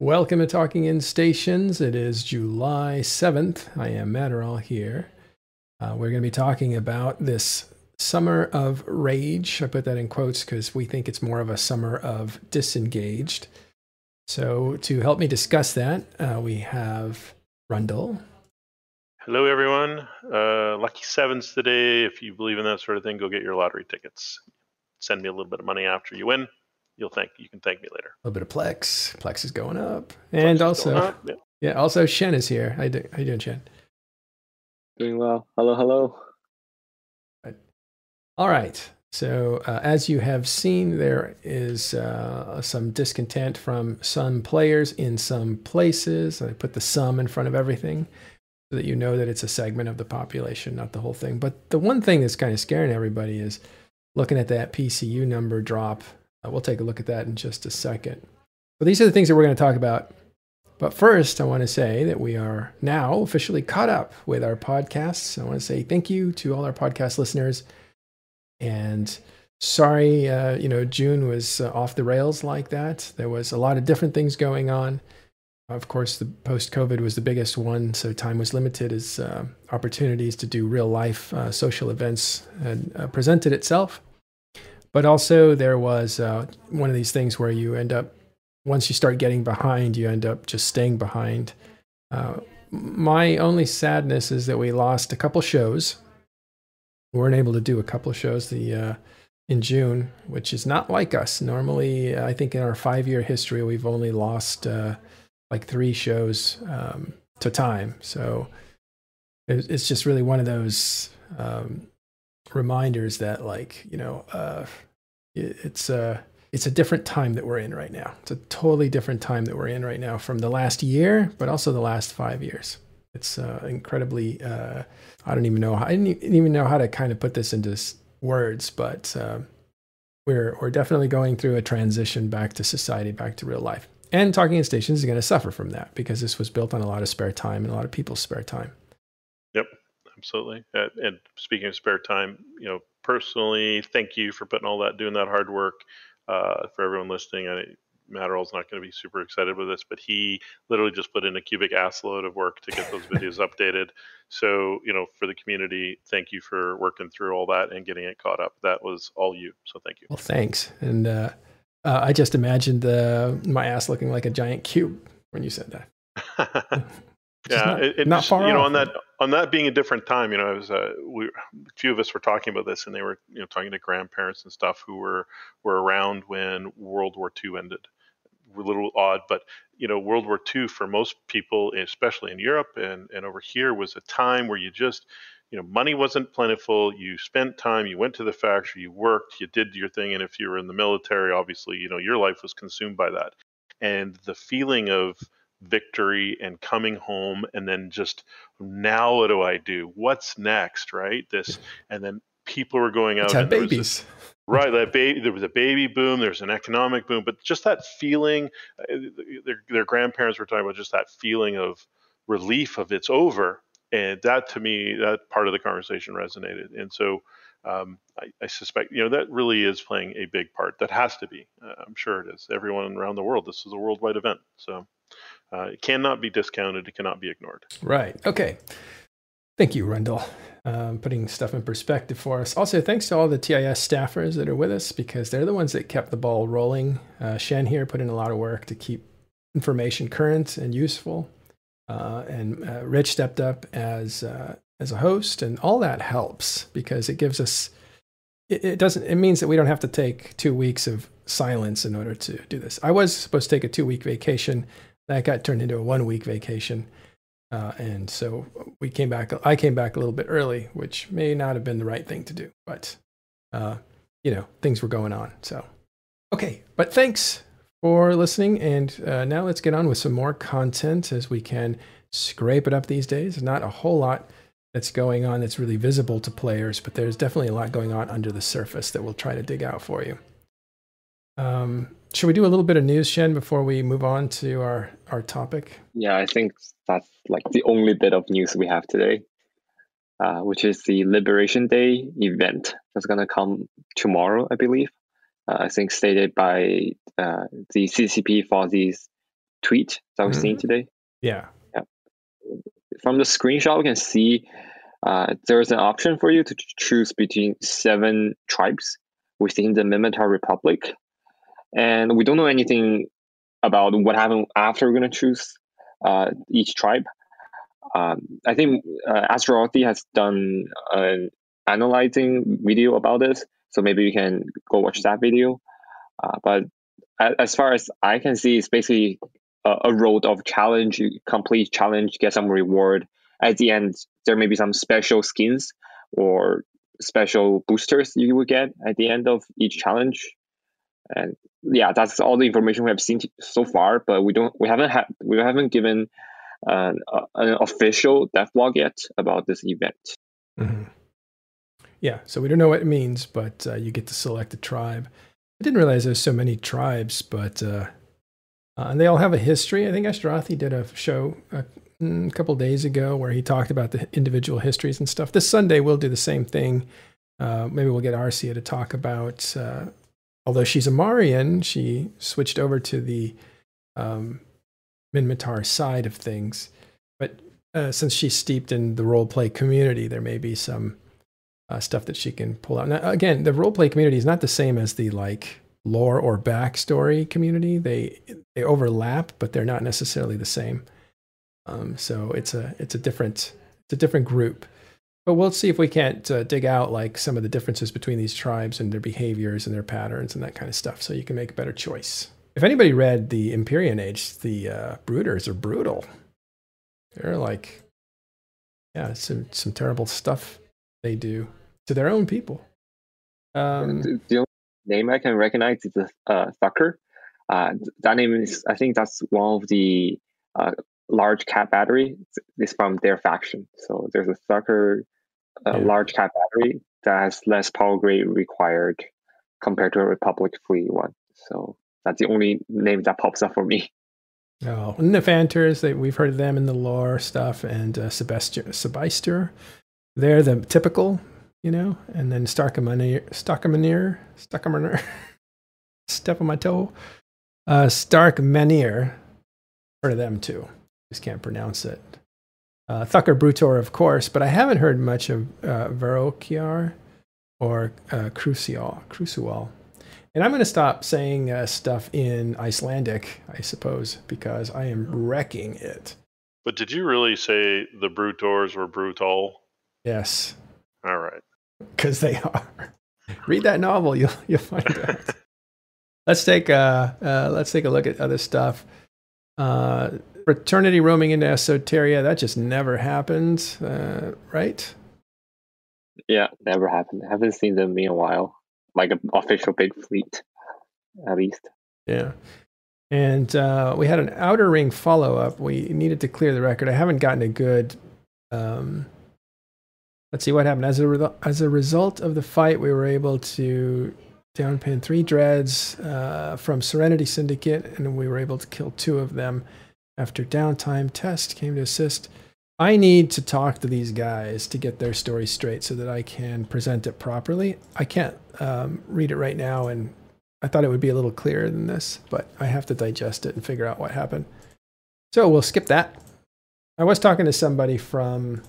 Welcome to Talking in Stations. It is July 7th. I am Matterall here. Uh, we're going to be talking about this summer of rage. I put that in quotes because we think it's more of a summer of disengaged. So, to help me discuss that, uh, we have Rundle. Hello, everyone. Uh, lucky sevens today. If you believe in that sort of thing, go get your lottery tickets. Send me a little bit of money after you win you'll thank you can thank me later. A little bit of Plex. Plex is going up, and Plex also up, yeah. yeah. also Shen is here. How you, do, how you doing, Shen? Doing well. Hello, hello. All right. So uh, as you have seen, there is uh, some discontent from some players in some places. I put the sum in front of everything so that you know that it's a segment of the population, not the whole thing. But the one thing that's kind of scaring everybody is looking at that PCU number drop we'll take a look at that in just a second. But these are the things that we're going to talk about. But first, I want to say that we are now officially caught up with our podcasts. I want to say thank you to all our podcast listeners. And sorry, uh, you know, June was uh, off the rails like that. There was a lot of different things going on. Of course, the post COVID was the biggest one, so time was limited as uh, opportunities to do real life uh, social events had uh, presented itself. But also, there was uh, one of these things where you end up, once you start getting behind, you end up just staying behind. Uh, my only sadness is that we lost a couple shows. We weren't able to do a couple shows the uh, in June, which is not like us. Normally, I think in our five-year history, we've only lost uh, like three shows um, to time. So it's just really one of those um, reminders that like you know uh, it's a uh, it's a different time that we're in right now. It's a totally different time that we're in right now from the last year, but also the last five years. It's uh, incredibly. Uh, I don't even know. I didn't even know how to kind of put this into words, but uh, we're we're definitely going through a transition back to society, back to real life. And talking in stations is going to suffer from that because this was built on a lot of spare time and a lot of people's spare time. Absolutely. Uh, and speaking of spare time, you know, personally, thank you for putting all that, doing that hard work. Uh, for everyone listening, I, Matterall's not going to be super excited with this, but he literally just put in a cubic ass load of work to get those videos updated. So, you know, for the community, thank you for working through all that and getting it caught up. That was all you. So thank you. Well, thanks. And uh, uh, I just imagined uh, my ass looking like a giant cube when you said that. yeah, not, it, it not far you know, on that on that being a different time, you know, I was uh, we a few of us were talking about this, and they were you know talking to grandparents and stuff who were were around when World War II ended. We're a little odd, but you know, World War II for most people, especially in Europe and and over here, was a time where you just you know money wasn't plentiful. You spent time you went to the factory you worked you did your thing and if you were in the military obviously you know your life was consumed by that. And the feeling of victory and coming home and then just now what do I do? What's next? Right? This and then people were going out and babies. This, right, that baby. There was a baby boom. There's an economic boom, but just that feeling. Uh, their, their grandparents were talking about just that feeling of relief of it's over, and that to me, that part of the conversation resonated. And so, um, I, I, suspect you know that really is playing a big part. That has to be. Uh, I'm sure it is. Everyone around the world. This is a worldwide event. So uh, it cannot be discounted. It cannot be ignored. Right. Okay. Thank you, Rundle, um, putting stuff in perspective for us. Also, thanks to all the TIS staffers that are with us because they're the ones that kept the ball rolling. Uh, Shen here put in a lot of work to keep information current and useful. Uh, and uh, Rich stepped up as uh, as a host, and all that helps because it gives us. It, it doesn't. It means that we don't have to take two weeks of silence in order to do this. I was supposed to take a two week vacation that got turned into a one week vacation. Uh, and so we came back, I came back a little bit early, which may not have been the right thing to do, but, uh, you know, things were going on. So, okay. But thanks for listening. And uh, now let's get on with some more content as we can scrape it up these days. Not a whole lot that's going on that's really visible to players, but there's definitely a lot going on under the surface that we'll try to dig out for you. Um, should we do a little bit of news, Shen, before we move on to our, our topic? Yeah, I think that's like the only bit of news we have today, uh, which is the Liberation Day event that's going to come tomorrow, I believe. Uh, I think stated by uh, the CCP Fozzie's tweet that we've mm-hmm. seen today. Yeah. Yeah. From the screenshot, we can see uh, there's an option for you to choose between seven tribes within the Minmatar Republic. And we don't know anything about what happened after we're going to choose uh, each tribe. Um, I think uh, has done an analyzing video about this, so maybe you can go watch that video. Uh, but as far as I can see, it's basically a, a road of challenge. Complete challenge, get some reward. At the end, there may be some special skins or special boosters you will get at the end of each challenge. And yeah, that's all the information we have seen so far. But we don't, we haven't had, we haven't given an, uh, an official devlog yet about this event. Mm-hmm. Yeah, so we don't know what it means, but uh, you get to select a tribe. I didn't realize there's so many tribes, but uh, uh, and they all have a history. I think Ashterothi did a show a, mm, a couple days ago where he talked about the individual histories and stuff. This Sunday we'll do the same thing. Uh, maybe we'll get Arcia to talk about. Uh, although she's a Marian, she switched over to the um, Minmatar side of things. But uh, since she's steeped in the role play community, there may be some uh, stuff that she can pull out. Now, again, the role play community is not the same as the like lore or backstory community. They they overlap, but they're not necessarily the same. Um, so it's a it's a different it's a different group. But we'll see if we can't uh, dig out like some of the differences between these tribes and their behaviors and their patterns and that kind of stuff, so you can make a better choice. If anybody read the Empyrean Age, the uh, Brutors are brutal. They're like, yeah, some some terrible stuff they do to their own people. Um, the only name I can recognize is the uh, Thukker. Uh, that name is, I think that's one of the uh, large cap battery. It's from their faction. So there's a Thukker uh, yeah. large cap battery that has less power grade required compared to a Republic fleet one. So that's the only name that pops up for me. Oh, and the Fanters, they, we've heard of them in the lore stuff, and uh, Sebiestor, they're the typical you know, and then Starkamanir, Starkamanir, Starkamanir, step on my toe. Uh, Stark Manir, heard of them too. Just can't pronounce it. Uh, Thukker Brutor, of course, but I haven't heard much of uh, Vherokior or uh, Crucial. Crucial. And I'm going to stop saying uh, stuff in Icelandic, I suppose, because I am wrecking it. But did you really say the Brutors were brutal? Yes. All right because they are. Read that novel, you'll you'll find out. let's take a uh, let's take a look at other stuff. Fraternity roaming into Esoteria that just never happened, uh, right? Yeah, never happened. I haven't seen them in a while, like an official big fleet, at least. Yeah. And uh, we had an outer ring follow up. We needed to clear the record. I haven't gotten a good um, let's see what happened. As a, re- as a result of the fight, we were able to downpin three dreads uh, from Serenity Syndicate, and we were able to kill two of them after downtime. Test came to assist. I need to talk to these guys to get their story straight so that I can present it properly. I can't um, read it right now, and I thought it would be a little clearer than this, but I have to digest it and figure out what happened. So we'll skip that. I was talking to somebody from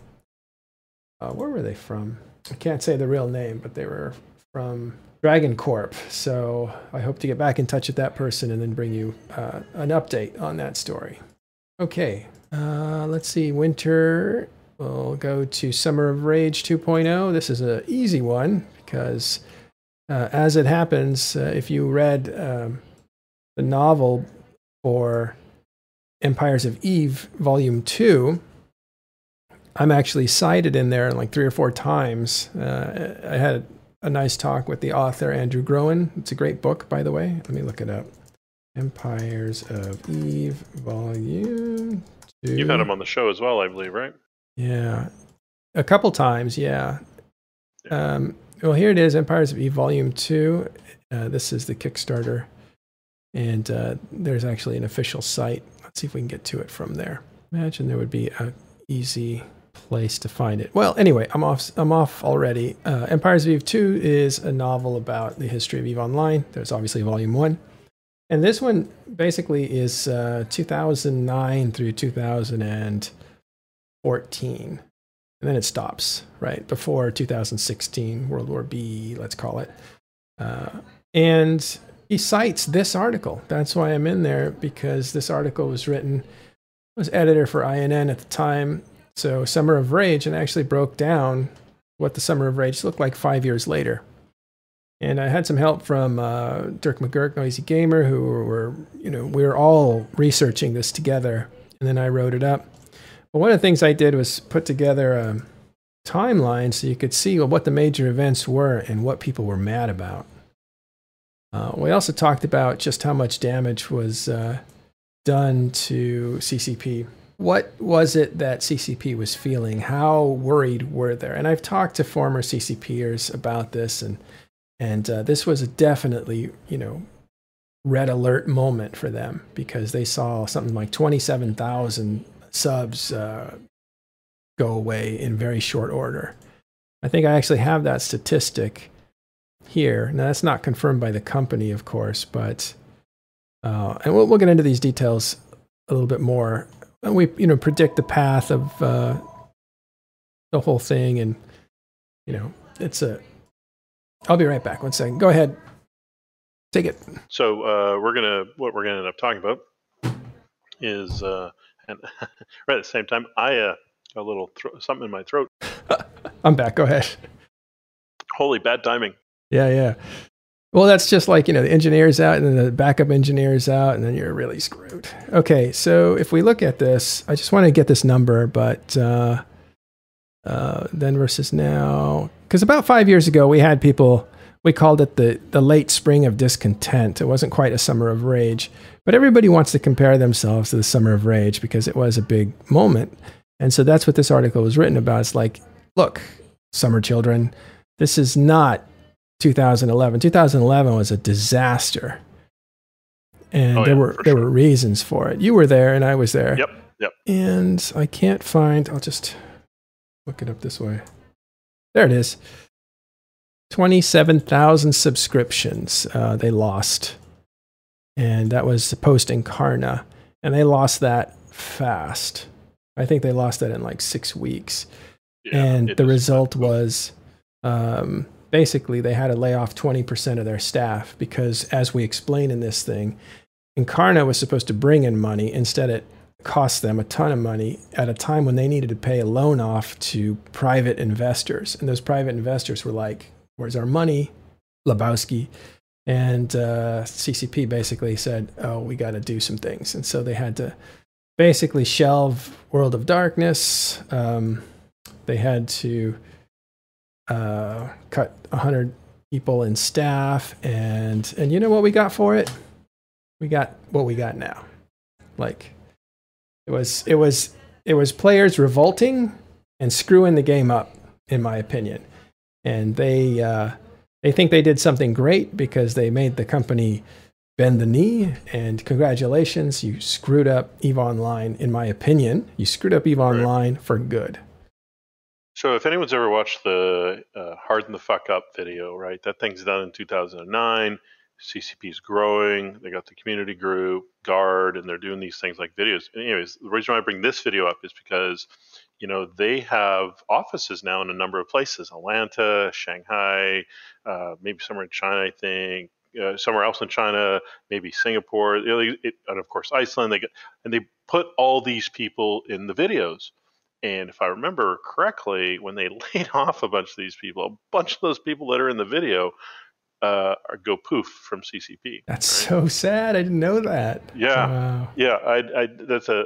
uh, where were they from? I can't say the real name, but they were from Dragon Corp. So I hope to get back in touch with that person and then bring you uh, an update on that story. Okay, uh, let's see. Winter. We'll go to Summer of Rage 2.0. This is an easy one because, uh, as it happens, uh, if you read um, the novel for Empires of Eve, Volume 2, I'm actually cited in there like three or four times. Uh, I had a nice talk with the author, Andrew Groen. It's a great book, by the way. Let me look it up. Empires of Eve, Volume 2. You've had him on the show as well, I believe, right? Yeah. A couple times, yeah. yeah. Um, well, here it is Empires of Eve, Volume 2. Uh, this is the Kickstarter. And uh, there's actually an official site. Let's see if we can get to it from there. Imagine there would be a easy place to find it. Well, anyway, I'm off. I'm off already. Uh, Empires of Eve 2 is a novel about the history of Eve Online. There's obviously Volume 1. And this one basically is uh, 2009 through 2014. And then it stops, right? Before 2016, World War Bee, let's call it. Uh, and he cites this article. That's why I'm in there, because this article was written, I was editor for INN at the time. So Summer of Rage, and actually broke down what the Summer of Rage looked like five years later. And I had some help from uh, Dirk MacGirk, Noisy Gamer, who were, you know, we were all researching this together. And then I wrote it up. But one of the things I did was put together a timeline so you could see what the major events were and what people were mad about. Uh, we also talked about just how much damage was uh, done to CCP. What was it that CCP was feeling? How worried were they? And I've talked to former CCPers about this, and and uh, this was a definitely, you know, red alert moment for them because they saw something like 27,000 subs uh, go away in very short order. I think I actually have that statistic here. Now, that's not confirmed by the company, of course, but, uh, and we'll, we'll get into these details a little bit more. And we, you know, predict the path of uh, the whole thing. And, you know, it's a, I'll be right back. One second. Go ahead. Take it. So uh, we're gonna what we're gonna end up talking about is uh, and right at the same time I uh, a little thro- something in my throat. I'm back. Go ahead. Holy bad timing. Yeah, yeah. Well, that's just like you know the engineers out and then the backup engineers out, and then you're really screwed. Okay, so if we look at this, I just want to get this number, but uh, uh, then versus now, because about five years ago, we had people, we called it the, the late spring of discontent. It wasn't quite a summer of rage, but everybody wants to compare themselves to the summer of rage because it was a big moment. And so that's what this article was written about. It's like, look, summer children, this is not 2011. 2011 was a disaster. And oh, there were there sure. were reasons for it. You were there and I was there. Yep. Yep. And I can't find I'll just look it up this way. There it is. 27,000 subscriptions uh, they lost. And that was post Incarna. And they lost that fast. I think they lost that in like six weeks. Yeah, and the result was um, basically they had to lay off 20% of their staff because, as we explain in this thing, Incarna was supposed to bring in money. Instead, it cost them a ton of money at a time when they needed to pay a loan off to private investors. And those private investors were like, Where's our money? Lebowski. And uh, CCP basically said, Oh, we got to do some things. And so they had to basically shelve World of Darkness. Um, they had to uh, cut 100 people in staff. And, and you know what we got for it? We got what we got now. Like, it was it was it was players revolting and screwing the game up, in my opinion. And they uh, they think they did something great because they made the company bend the knee. And congratulations, you screwed up Eve Online. In my opinion, you screwed up Eve Online right. for good. So, if anyone's ever watched the uh, "Harden the Fuck Up" video, right, that thing's done in 2009. CCP is growing. They got the community group, Guard, and they're doing these things like videos. Anyways, the reason why I bring this video up is because, you know, they have offices now in a number of places: Atlanta, Shanghai, uh, maybe somewhere in China, I think, uh, somewhere else in China, maybe Singapore, it, and of course Iceland. They get and they put all these people in the videos. And if I remember correctly, when they laid off a bunch of these people, a bunch of those people that are in the video uh, go poof from CCP. That's right? so sad. I didn't know that. Yeah, wow. yeah. I, I, that's a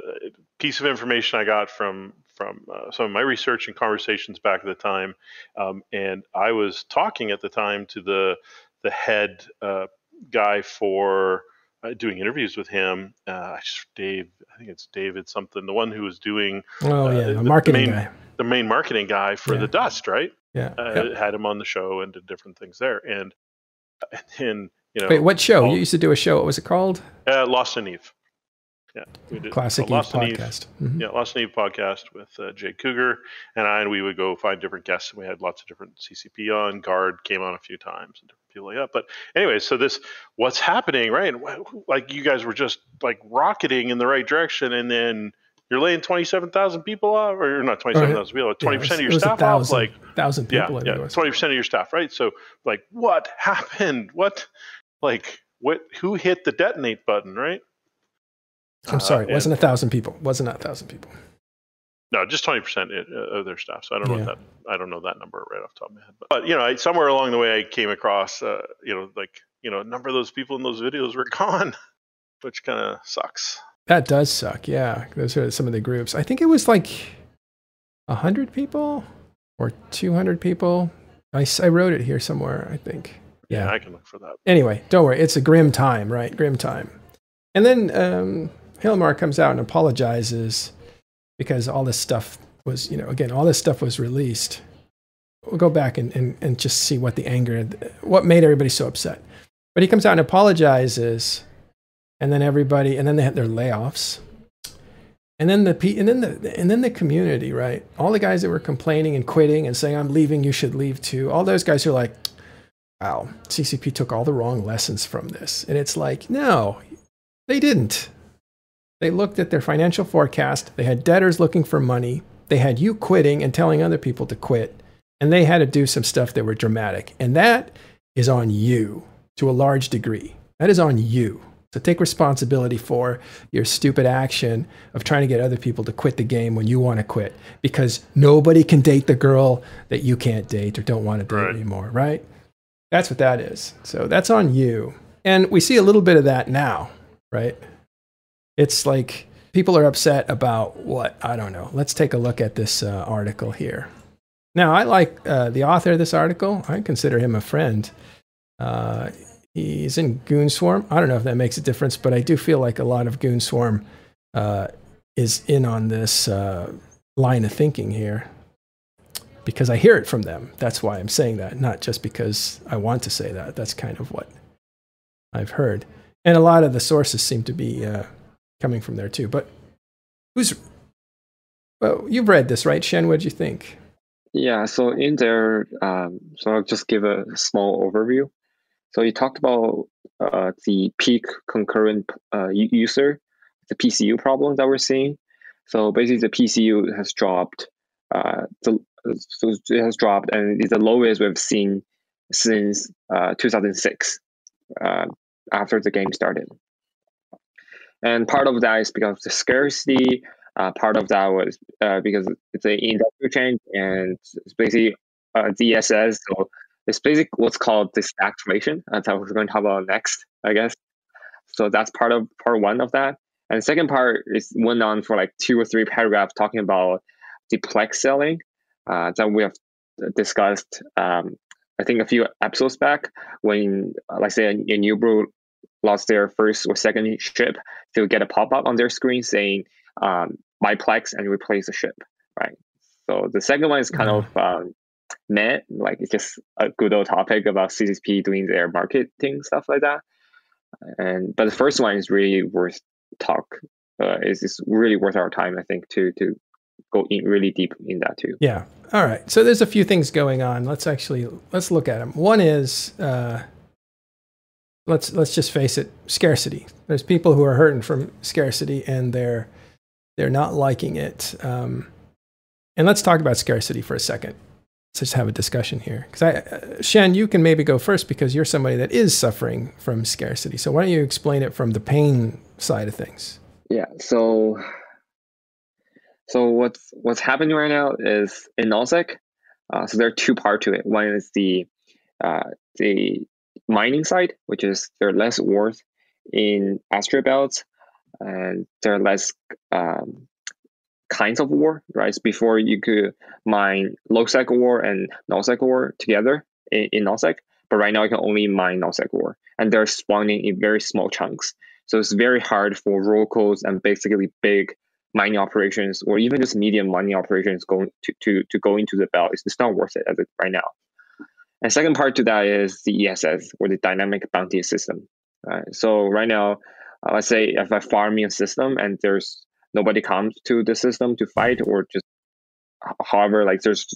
piece of information I got from from uh, some of my research and conversations back at the time, um, and I was talking at the time to the the head uh, guy for uh, doing interviews with him. Uh, Dave, I think it's David something, the one who was doing. Oh yeah, the, the marketing the main, guy. The main marketing guy for yeah. the Dust, right? Yeah, uh, yep. had him on the show and did different things there, and and then you know. Wait, what show? you used to do a show. What was it called? Uh, Lost in Eve. Yeah, we did classic Lost podcast. Eve, mm-hmm. Yeah, Lost in Eve podcast with uh, Jay Cougar and I, and we would go find different guests. And we had lots of different CCP on. Guard came on a few times, and different deal like that. But anyway, so this what's happening, right? Like you guys were just like rocketing in the right direction, and then you're laying twenty seven thousand people off, or not twenty seven thousand people, twenty yeah, percent of your staff thousand, off, like thousand people. Yeah, yeah, twenty percent of your staff, right? So like, what happened? What, like, what? Who hit the detonate button, right? I'm sorry, it uh, wasn't a thousand people. Wasn't a thousand people. No, just twenty percent uh, of their staff. So I don't yeah. know that. I don't know that number right off the top of my head. But, but you know, I, somewhere along the way, I came across, uh, you know, like you know, a number of those people in those videos were gone, which kind of sucks. That does suck. Yeah, those are some of the groups. I think it was like hundred people or two hundred people. I, I wrote it here somewhere. I think. Yeah. yeah, I can look for that. Anyway, don't worry. It's a grim time, right? Grim time. And then um, Hilmar comes out and apologizes because all this stuff was, you know, again, all this stuff was released. We'll go back and, and, and just see what the anger, what made everybody so upset. But he comes out and apologizes, and then everybody, and then they had their layoffs. And then the and then the and then the community, right? All the guys that were complaining and quitting and saying I'm leaving, you should leave too. All those guys are like, "Wow, CCP took all the wrong lessons from this." And it's like, no, they didn't. They looked at their financial forecast. They had debtors looking for money. They had you quitting and telling other people to quit. And they had to do some stuff that were dramatic. And that is on you to a large degree. That is on you. So take responsibility for your stupid action of trying to get other people to quit the game when you want to quit because nobody can date the girl that you can't date or don't want to date right. anymore, right? That's what that is. So that's on you. And we see a little bit of that now, right? It's like people are upset about what? I don't know. Let's take a look at this uh, article here. Now, I like uh, the author of this article. I consider him a friend. Uh, he's in Goonswarm. I don't know if that makes a difference, but I do feel like a lot of Goonswarm uh, is in on this uh, line of thinking here because I hear it from them. That's why I'm saying that, not just because I want to say that. That's kind of what I've heard. And a lot of the sources seem to be uh, coming from there too. But who's well, you've read this, right, Shen? What do you think? Yeah, so in there, um, so I'll just give a small overview. So you talked about uh, the peak concurrent uh, user, the PCU problem that we're seeing. So basically, the PCU has dropped. Uh, so it has dropped, and it's the lowest we've seen since uh, 2006, uh, after the game started. And part of that is because of the scarcity. Uh, part of that was because it's an industrial change and it's basically DSS. So it's basically what's called the disactivation. That's what we're going to talk about next, I guess. So that's part of part one of that. And the second part is went on for like two or three paragraphs talking about the plex selling uh, that we have discussed. Um, I think a few episodes back when, uh, like say, a, a new brew lost their first or second ship, they'll get a pop up on their screen saying um, "buy Plex and replace the ship." Right. So the second one is kind mm-hmm. of um, meh, like it's just a good old topic about CCP doing their marketing stuff like that. And but the first one is really worth talk. Uh, is is really worth our time, I think, to to go in really deep in that too. Yeah. All right. So there's a few things going on. Let's actually let's look at them. One is uh, let's let's just face it, scarcity. There's people who are hurting from scarcity and they're they're not liking it. Um, and let's talk about scarcity for a second. Let's just have a discussion here. Because I, uh, Shen, you can maybe go first because you're somebody that is suffering from scarcity. So why don't you explain it from the pain side of things? Yeah. So, so what's what's happening right now is in nullsec. Uh, so there are two parts to it. One is the uh, the mining side, which is they're less worth in asteroid belts, and there are less um, kinds of ore, right? Before you could mine low-sec ore and null-sec ore together in, in null-sec, but right now you can only mine null-sec ore, and they're spawning in very small chunks. So it's very hard for locals and basically big mining operations or even just medium mining operations going to, to, to go into the belt. It's, it's not worth it as it right now. And second part to that is the ESS or the dynamic bounty system. Right? So right now, uh, let's say if I farming a system and there's nobody comes to the system to fight or just however like there's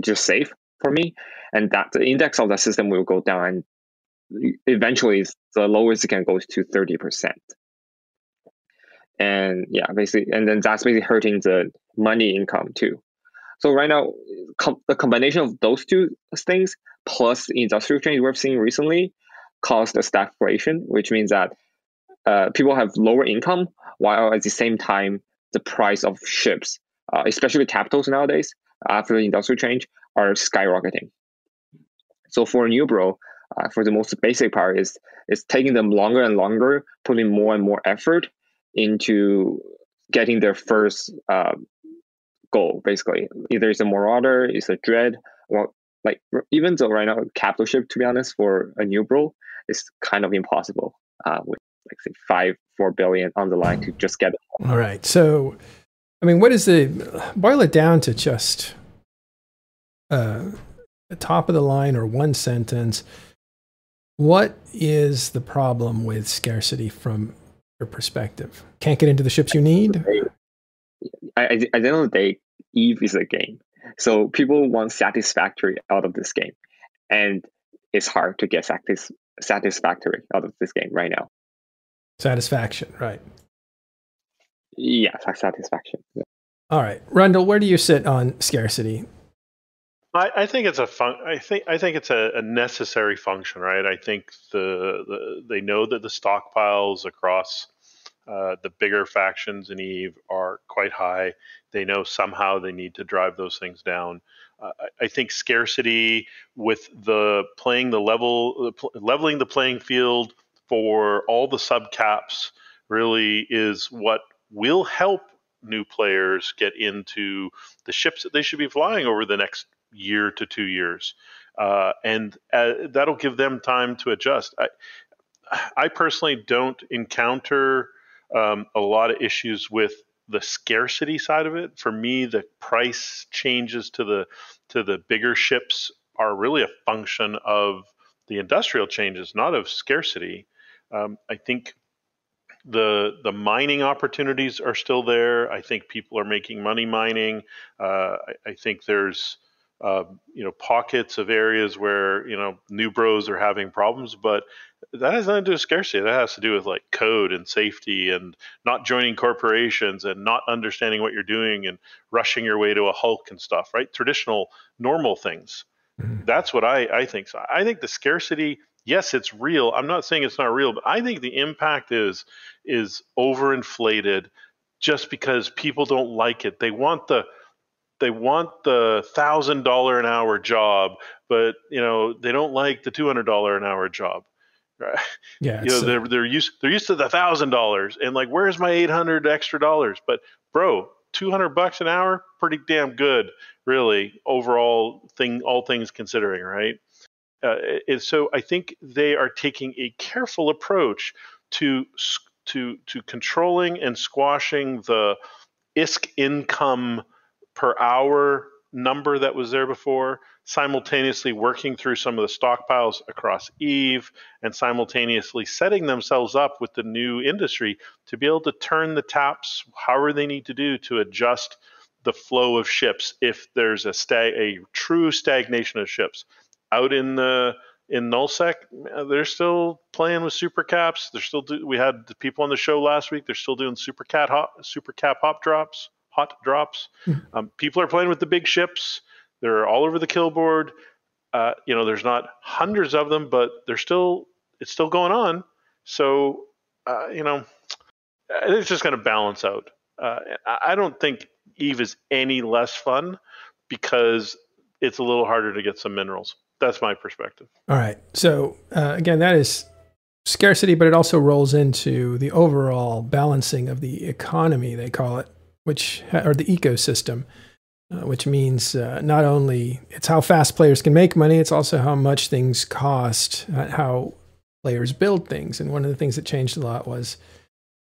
just safe for me and that the index of that system will go down and eventually the lowest it can go to 30%. And yeah, basically, and then that's basically hurting the money income too. So right now, com- the combination of those two things plus industrial change we've seen recently caused a stagflation, which means that uh, people have lower income while at the same time the price of ships, uh, especially capitals nowadays after the industrial change, are skyrocketing. So for Newbro, uh, for the most basic part is it's taking them longer and longer, putting more and more effort into getting their first uh, goal. Basically, either it's a Marauder, it's a Dread, or like even though right now capital ship, to be honest, for a Newbro is kind of impossible uh, with like say five, four billion on the line to just get it. All right, so I mean, what is the boil it down to just uh, the top of the line or one sentence? What is the problem with scarcity from your perspective? Can't get into the ships you need? At the end of the day, Eve is a game. So people want satisfactory out of this game. And it's hard to get satis- satisfactory out of this game right now. Satisfaction, right. Yeah, satisfaction. Yeah. All right. Rundle, where do you sit on scarcity? I, I, think it's a fun. I think I think it's a, a necessary function, right? I think the, the they know that the stockpiles across uh, the bigger factions in Eve are quite high. They know somehow they need to drive those things down. Uh, I think scarcity with the playing the level, leveling the playing field for all the subcaps really is what will help new players get into the ships that they should be flying over the next year to two years, uh, and uh, that'll give them time to adjust. I, I personally don't encounter um, a lot of issues with the scarcity side of it. For me, the price changes to the to the bigger ships are really a function of the industrial changes, not of scarcity. Um, I think the the mining opportunities are still there. I think people are making money mining. Uh, I, I, think there's uh, you know pockets of areas where you know new bros are having problems, but that has nothing to do with scarcity. That has to do with like code and safety and not joining corporations and not understanding what you're doing and rushing your way to a Hulk and stuff, right? Traditional, normal things. Mm-hmm. That's what I, I think. So I think the scarcity, yes, it's real. I'm not saying it's not real, but I think the impact is is overinflated just because people don't like it. They want the they want the thousand dollar an hour job, but you know they don't like the two hundred dollar an hour job. Right? Yeah, you know uh, they're they're used they're used to the thousand dollars, and like where's my eight hundred extra dollars? But bro, two hundred bucks an hour, pretty damn good, really. Overall thing, all things considering, right? Uh, it, so I think they are taking a careful approach to to to controlling and squashing the ISK income per hour number that was there before, simultaneously working through some of the stockpiles across Eve, and simultaneously setting themselves up with the new industry to be able to turn the taps however they need to do to adjust the flow of ships if there's a stag- a true stagnation of ships out in the in nullsec they're still playing with super caps they're still do, we had the people on the show last week they're still doing super cat hop super cap hop drops hot drops. Hmm. Um, people are playing with the big ships. They're all over the kill board. Uh, you know, there's not hundreds of them, but they're still it's still going on. So uh, you know, it's just going to balance out. Uh, I don't think Eve is any less fun because it's a little harder to get some minerals. That's my perspective. All right. So uh, again, that is scarcity, but it also rolls into the overall balancing of the economy. They call it which or the ecosystem, uh, which means uh, not only it's how fast players can make money, it's also how much things cost, uh, how players build things. And one of the things that changed a lot was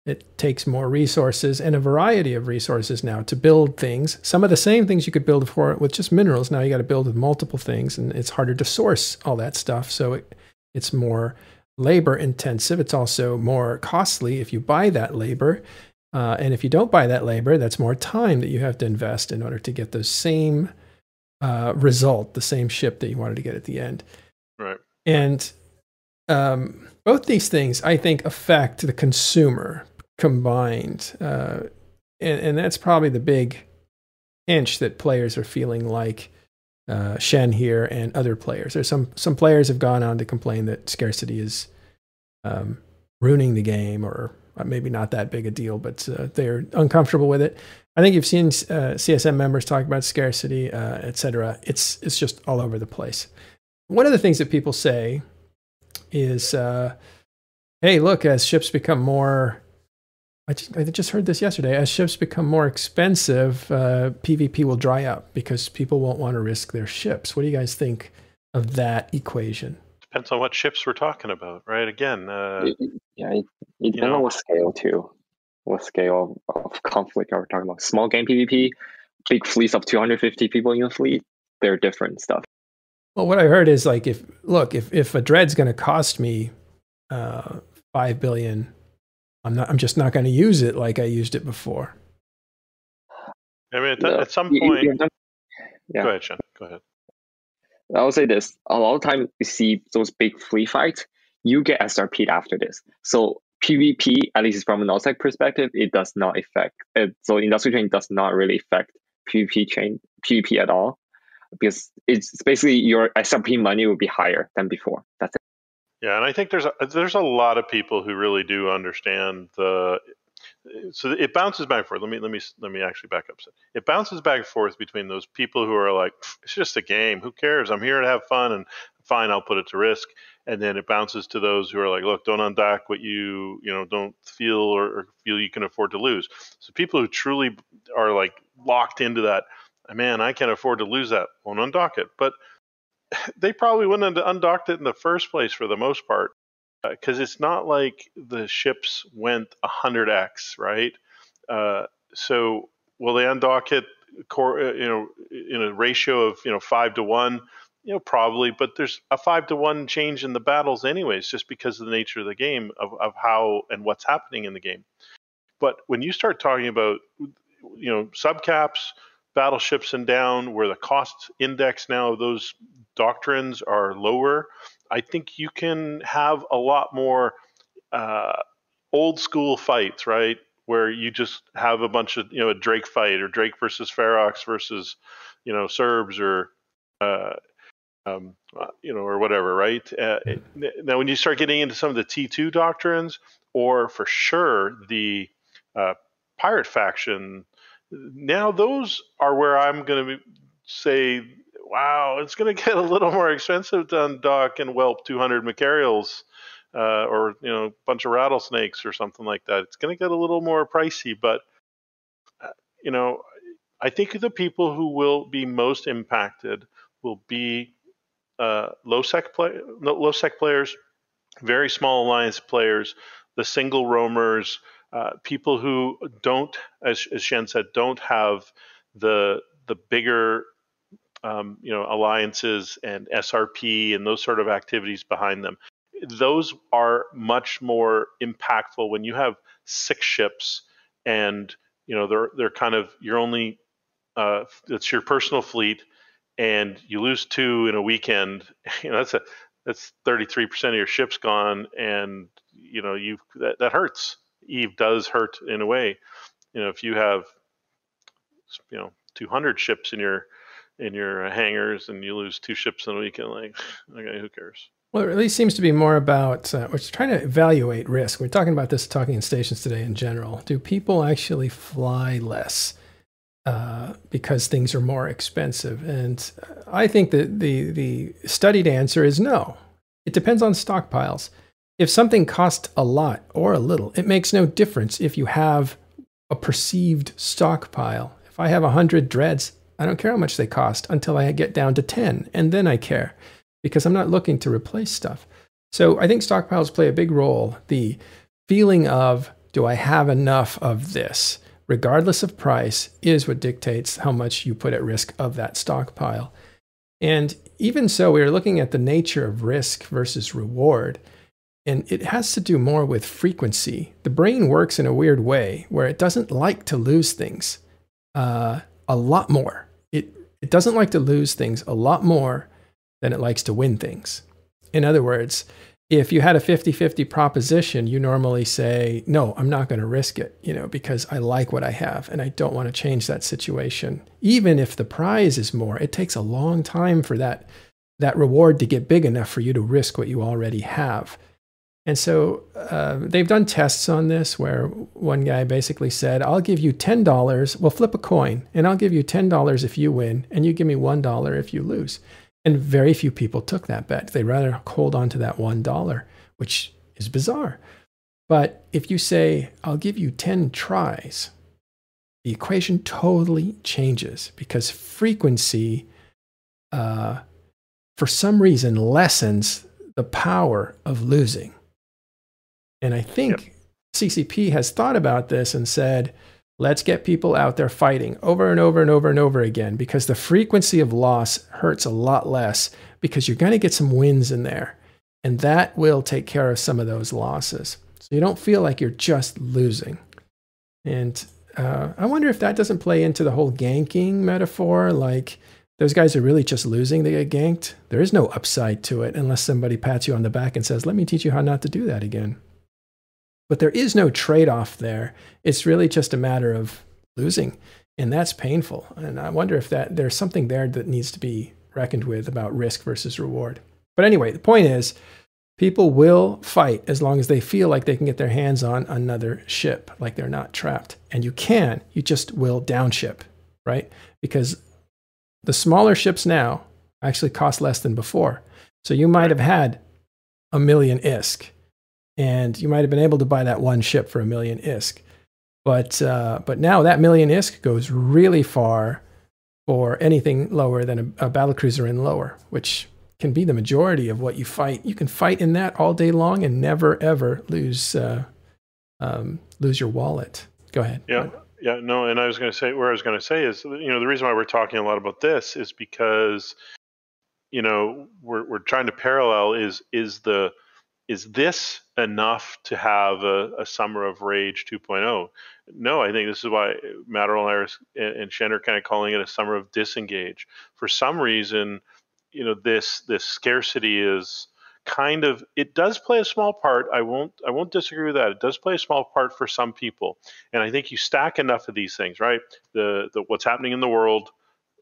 it takes more resources and a variety of resources now to build things. Some of the same things you could build before with just minerals. Now you got to build with multiple things, and it's harder to source all that stuff. So it, it's more labor intensive. It's also more costly if you buy that labor. Uh, and if you don't buy that labor, that's more time that you have to invest in order to get the same uh, result, the same ship that you wanted to get at the end. Right. And um, both these things, I think, affect the consumer combined. Uh, and, and that's probably the big inch that players are feeling like uh, Shen here and other players. There's some some players have gone on to complain that scarcity is um, ruining the game, or uh, maybe not that big a deal, but uh, they're uncomfortable with it. I think you've seen uh, CSM members talk about scarcity, uh, etc. It's it's just all over the place. One of the things that people say is, uh, "Hey, look, as ships become more I just, I just heard this yesterday. As ships become more expensive, uh, PvP will dry up because people won't want to risk their ships. What do you guys think of that equation? Depends on what ships we're talking about, right? Again, uh, yeah, it, it depends on what scale too. What scale of conflict are we talking about? Small game PvP, big fleets of 250 people in a fleet, they're different stuff. Well, what I heard is like if look if if a dread's going to cost me uh, five billion I'm not. I'm just not going to use it like I used it before. I mean, at, yeah. at some point. yeah. Go ahead, Sean. Go ahead. I will say this: a lot of time you see those big free fights, you get SRP after this. So PvP, at least from an outside perspective, it does not affect. It, so industry chain does not really affect PvP chain PvP at all, because it's basically your SRP money will be higher than before. That's it. Yeah, and I think there's a, there's a lot of people who really do understand the. So it bounces back and forth. Let me let me let me actually back up. It bounces back and forth between those people who are like, it's just a game. Who cares? I'm here to have fun, and fine, I'll put it to risk. And then it bounces to those who are like, look, don't undock what you you know don't feel or, or feel you can afford to lose. So people who truly are like locked into that, man, I can't afford to lose that. Won't undock it, but they probably wouldn't have undocked it in the first place for the most part because uh, it's not like the ships went 100x right? Uh, so will they undock it core uh, you know in a ratio of you know five to one? You know probably but there's a five to one change in the battles anyways just because of the nature of the game of, of how and what's happening in the game. But when you start talking about you know subcaps battleships and down where the cost index now of those doctrines are lower, I think you can have a lot more uh, old school fights, right? Where you just have a bunch of, you know, a Drake fight or Drake versus Ferox versus, you know, Cerbs or, uh, um, you know, or whatever, right? Uh, it, now, when you start getting into some of the T2 doctrines, or for sure the uh, pirate faction, now those are where I'm going to say wow, it's going to get a little more expensive to undock and whelp 200 Machariels uh, or you know a bunch of rattlesnakes or something like that. It's going to get a little more pricey, but uh, you know, I think the people who will be most impacted will be uh, low sec play, low sec players, very small alliance players, the single roamers, uh, people who don't, as, as Shen said, don't have the the bigger um, you know alliances and SRP and those sort of activities behind them. Those are much more impactful when you have six ships and you know they're they're kind of you're only uh, it's your personal fleet and you lose two in a weekend. You know that's a that's 33% of your ships gone and you know you that, that hurts. Eve does hurt in a way. You know if you have you know 200 ships in your in your hangars and you lose two ships in a weekend, like, okay, who cares? Well, it really seems to be more about uh, we're trying to evaluate risk. We're talking about this talking in stations today in general. Do people actually fly less uh, because things are more expensive? And I think that the the studied answer is no. It depends on stockpiles. If something costs a lot or a little, it makes no difference if you have a perceived stockpile. If I have a hundred dreads, I don't care how much they cost until I get down to 10, and then I care because I'm not looking to replace stuff. So I think stockpiles play a big role. The feeling of, do I have enough of this, regardless of price, is what dictates how much you put at risk of that stockpile. And even so, we are looking at the nature of risk versus reward. And it has to do more with frequency. The brain works in a weird way where it doesn't like to lose things uh, a lot more it doesn't like to lose things a lot more than it likes to win things. In other words, if you had a 50-50 proposition you normally say no i'm not going to risk it you know because i like what i have and i don't want to change that situation even if the prize is more it takes a long time for that that reward to get big enough for you to risk what you already have and so uh, they've done tests on this where one guy basically said i'll give you $10 we'll flip a coin and i'll give you $10 if you win and you give me $1 if you lose and very few people took that bet. They rather hold on to that $1, which is bizarre. But if you say, I'll give you 10 tries, the equation totally changes because frequency, uh, for some reason, lessens the power of losing. And I think yep. CCP has thought about this and said, Let's get people out there fighting over and over and over and over again because the frequency of loss hurts a lot less because you're going to get some wins in there. And that will take care of some of those losses. So you don't feel like you're just losing. And uh, I wonder if that doesn't play into the whole ganking metaphor. Like those guys are really just losing, they get ganked. There is no upside to it unless somebody pats you on the back and says, Let me teach you how not to do that again. But there is no trade off there. It's really just a matter of losing. And that's painful. And I wonder if that there's something there that needs to be reckoned with about risk versus reward. But anyway, the point is people will fight as long as they feel like they can get their hands on another ship, like they're not trapped. And you can, you just will downship, right? Because the smaller ships now actually cost less than before. So you might have had a million ISK and you might have been able to buy that one ship for a million ISK. But uh, but now that million ISK goes really far for anything lower than a, a battle cruiser and lower, which can be the majority of what you fight. You can fight in that all day long and never ever lose uh, um, lose your wallet. Go ahead. Yeah. Yeah, no, and I was going to say, where I was going to say is, you know, the reason why we're talking a lot about this is because, you know, we're we're trying to parallel is is the is this enough to have a, a summer of rage 2.0 no i think this is why matt and, and shen are kind of calling it a summer of disengage. For some reason you know this this scarcity is kind of it does play a small part i won't i won't disagree with that. It does play a small part for some people. And i think you stack enough of these things right? The, the what's happening in the world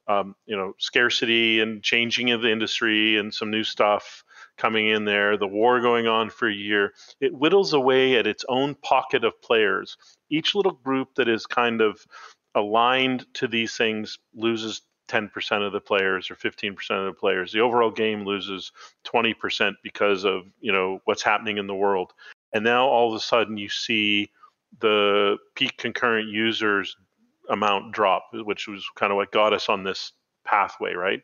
um, you know scarcity and changing of the industry and some new stuff coming in there, the war going on for a year, it whittles away at its own pocket of players. Each little group that is kind of aligned to these things loses 10% of the players or 15% of the players. The overall game loses 20% because of, you know, what's happening in the world. And now all of a sudden you see the peak concurrent users amount drop, which was kind of what got us on this pathway, right?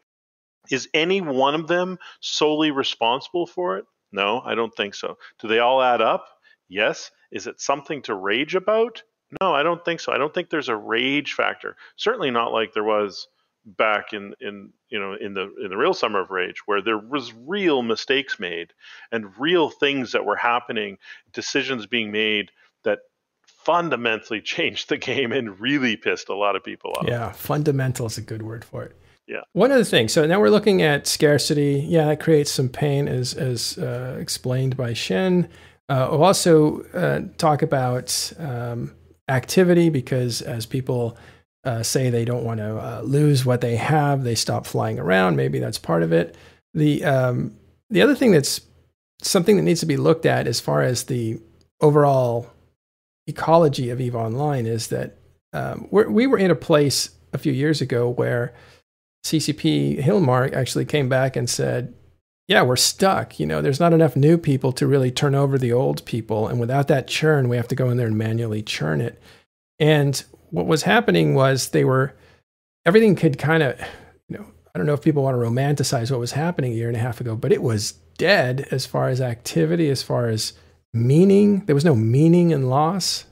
Is any one of them solely responsible for it? No, I don't think so. Do they all add up? Yes. Is it something to rage about? No, I don't think so. I don't think there's a rage factor. Certainly not like there was back in in you know in the in the real summer of rage where there was real mistakes made and real things that were happening decisions being made that fundamentally changed the game and really pissed a lot of people off yeah fundamental is a good word for it yeah. One other thing. So now we're looking at scarcity. Yeah, that creates some pain, as as uh, explained by Shen. Uh, we'll also uh, talk about um, activity because as people uh, say they don't want to uh, lose what they have, they stop flying around. Maybe that's part of it. The um, the other thing that's something that needs to be looked at as far as the overall ecology of Eve Online is that um, we were in a place a few years ago where CCP Hilmar actually came back and said, yeah, we're stuck. You know, there's not enough new people to really turn over the old people. And without that churn, we have to go in there and manually churn it. And what was happening was they were, everything could kind of, you know, I don't know if people want to romanticize what was happening a year and a half ago, but it was dead as far as activity, as far as meaning. There was no meaning in loss.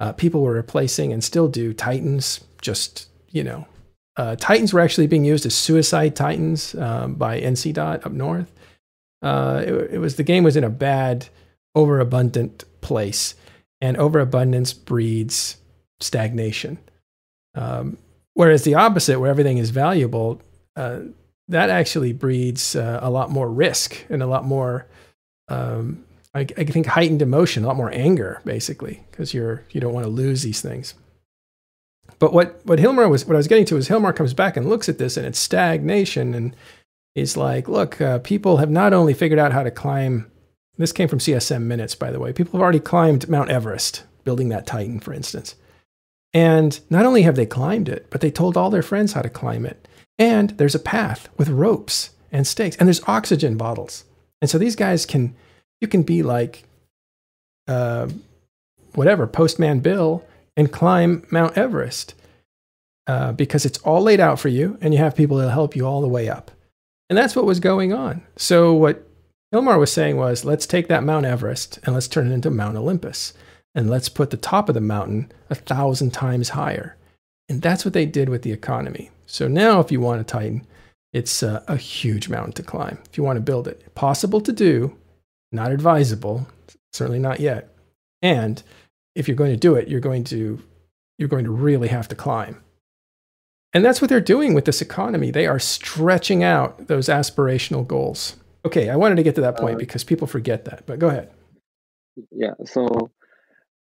Uh, people were replacing and still do Titans, just, you know, uh, Titans were actually being used as suicide Titans um, by NC Dot up north. Uh, it, it, was the game was in a bad, overabundant place, and overabundance breeds stagnation. Um, whereas the opposite, where everything is valuable, uh, that actually breeds uh, a lot more risk and a lot more um, I, I think heightened emotion, a lot more anger, basically, because you're you don't want to lose these things. But what what Hilmar was what I was getting to is Hilmar comes back and looks at this and it's stagnation and he's like, look, uh, people have not only figured out how to climb. This came from CSM minutes, by the way. People have already climbed Mount Everest, building that Titan, for instance. And not only have they climbed it, but they told all their friends how to climb it. And there's a path with ropes and stakes, and there's oxygen bottles. And so these guys can, you can be like, uh, whatever, Postman Bill, and climb Mount Everest uh, because it's all laid out for you, and you have people that'll help you all the way up. And that's what was going on. So what Hilmar was saying was, let's take that Mount Everest and let's turn it into Mount Olympus, and let's put the top of the mountain a thousand times higher. And that's what they did with the economy. So now, if you want a Titan, it's a, a huge mountain to climb. If you want to build it, possible to do, not advisable, certainly not yet. And if you're going to do it, you're going to you're going to really have to climb. And that's what they're doing with this economy. They are stretching out those aspirational goals. Okay, I wanted to get to that point uh, because people forget that. But go ahead. Yeah, so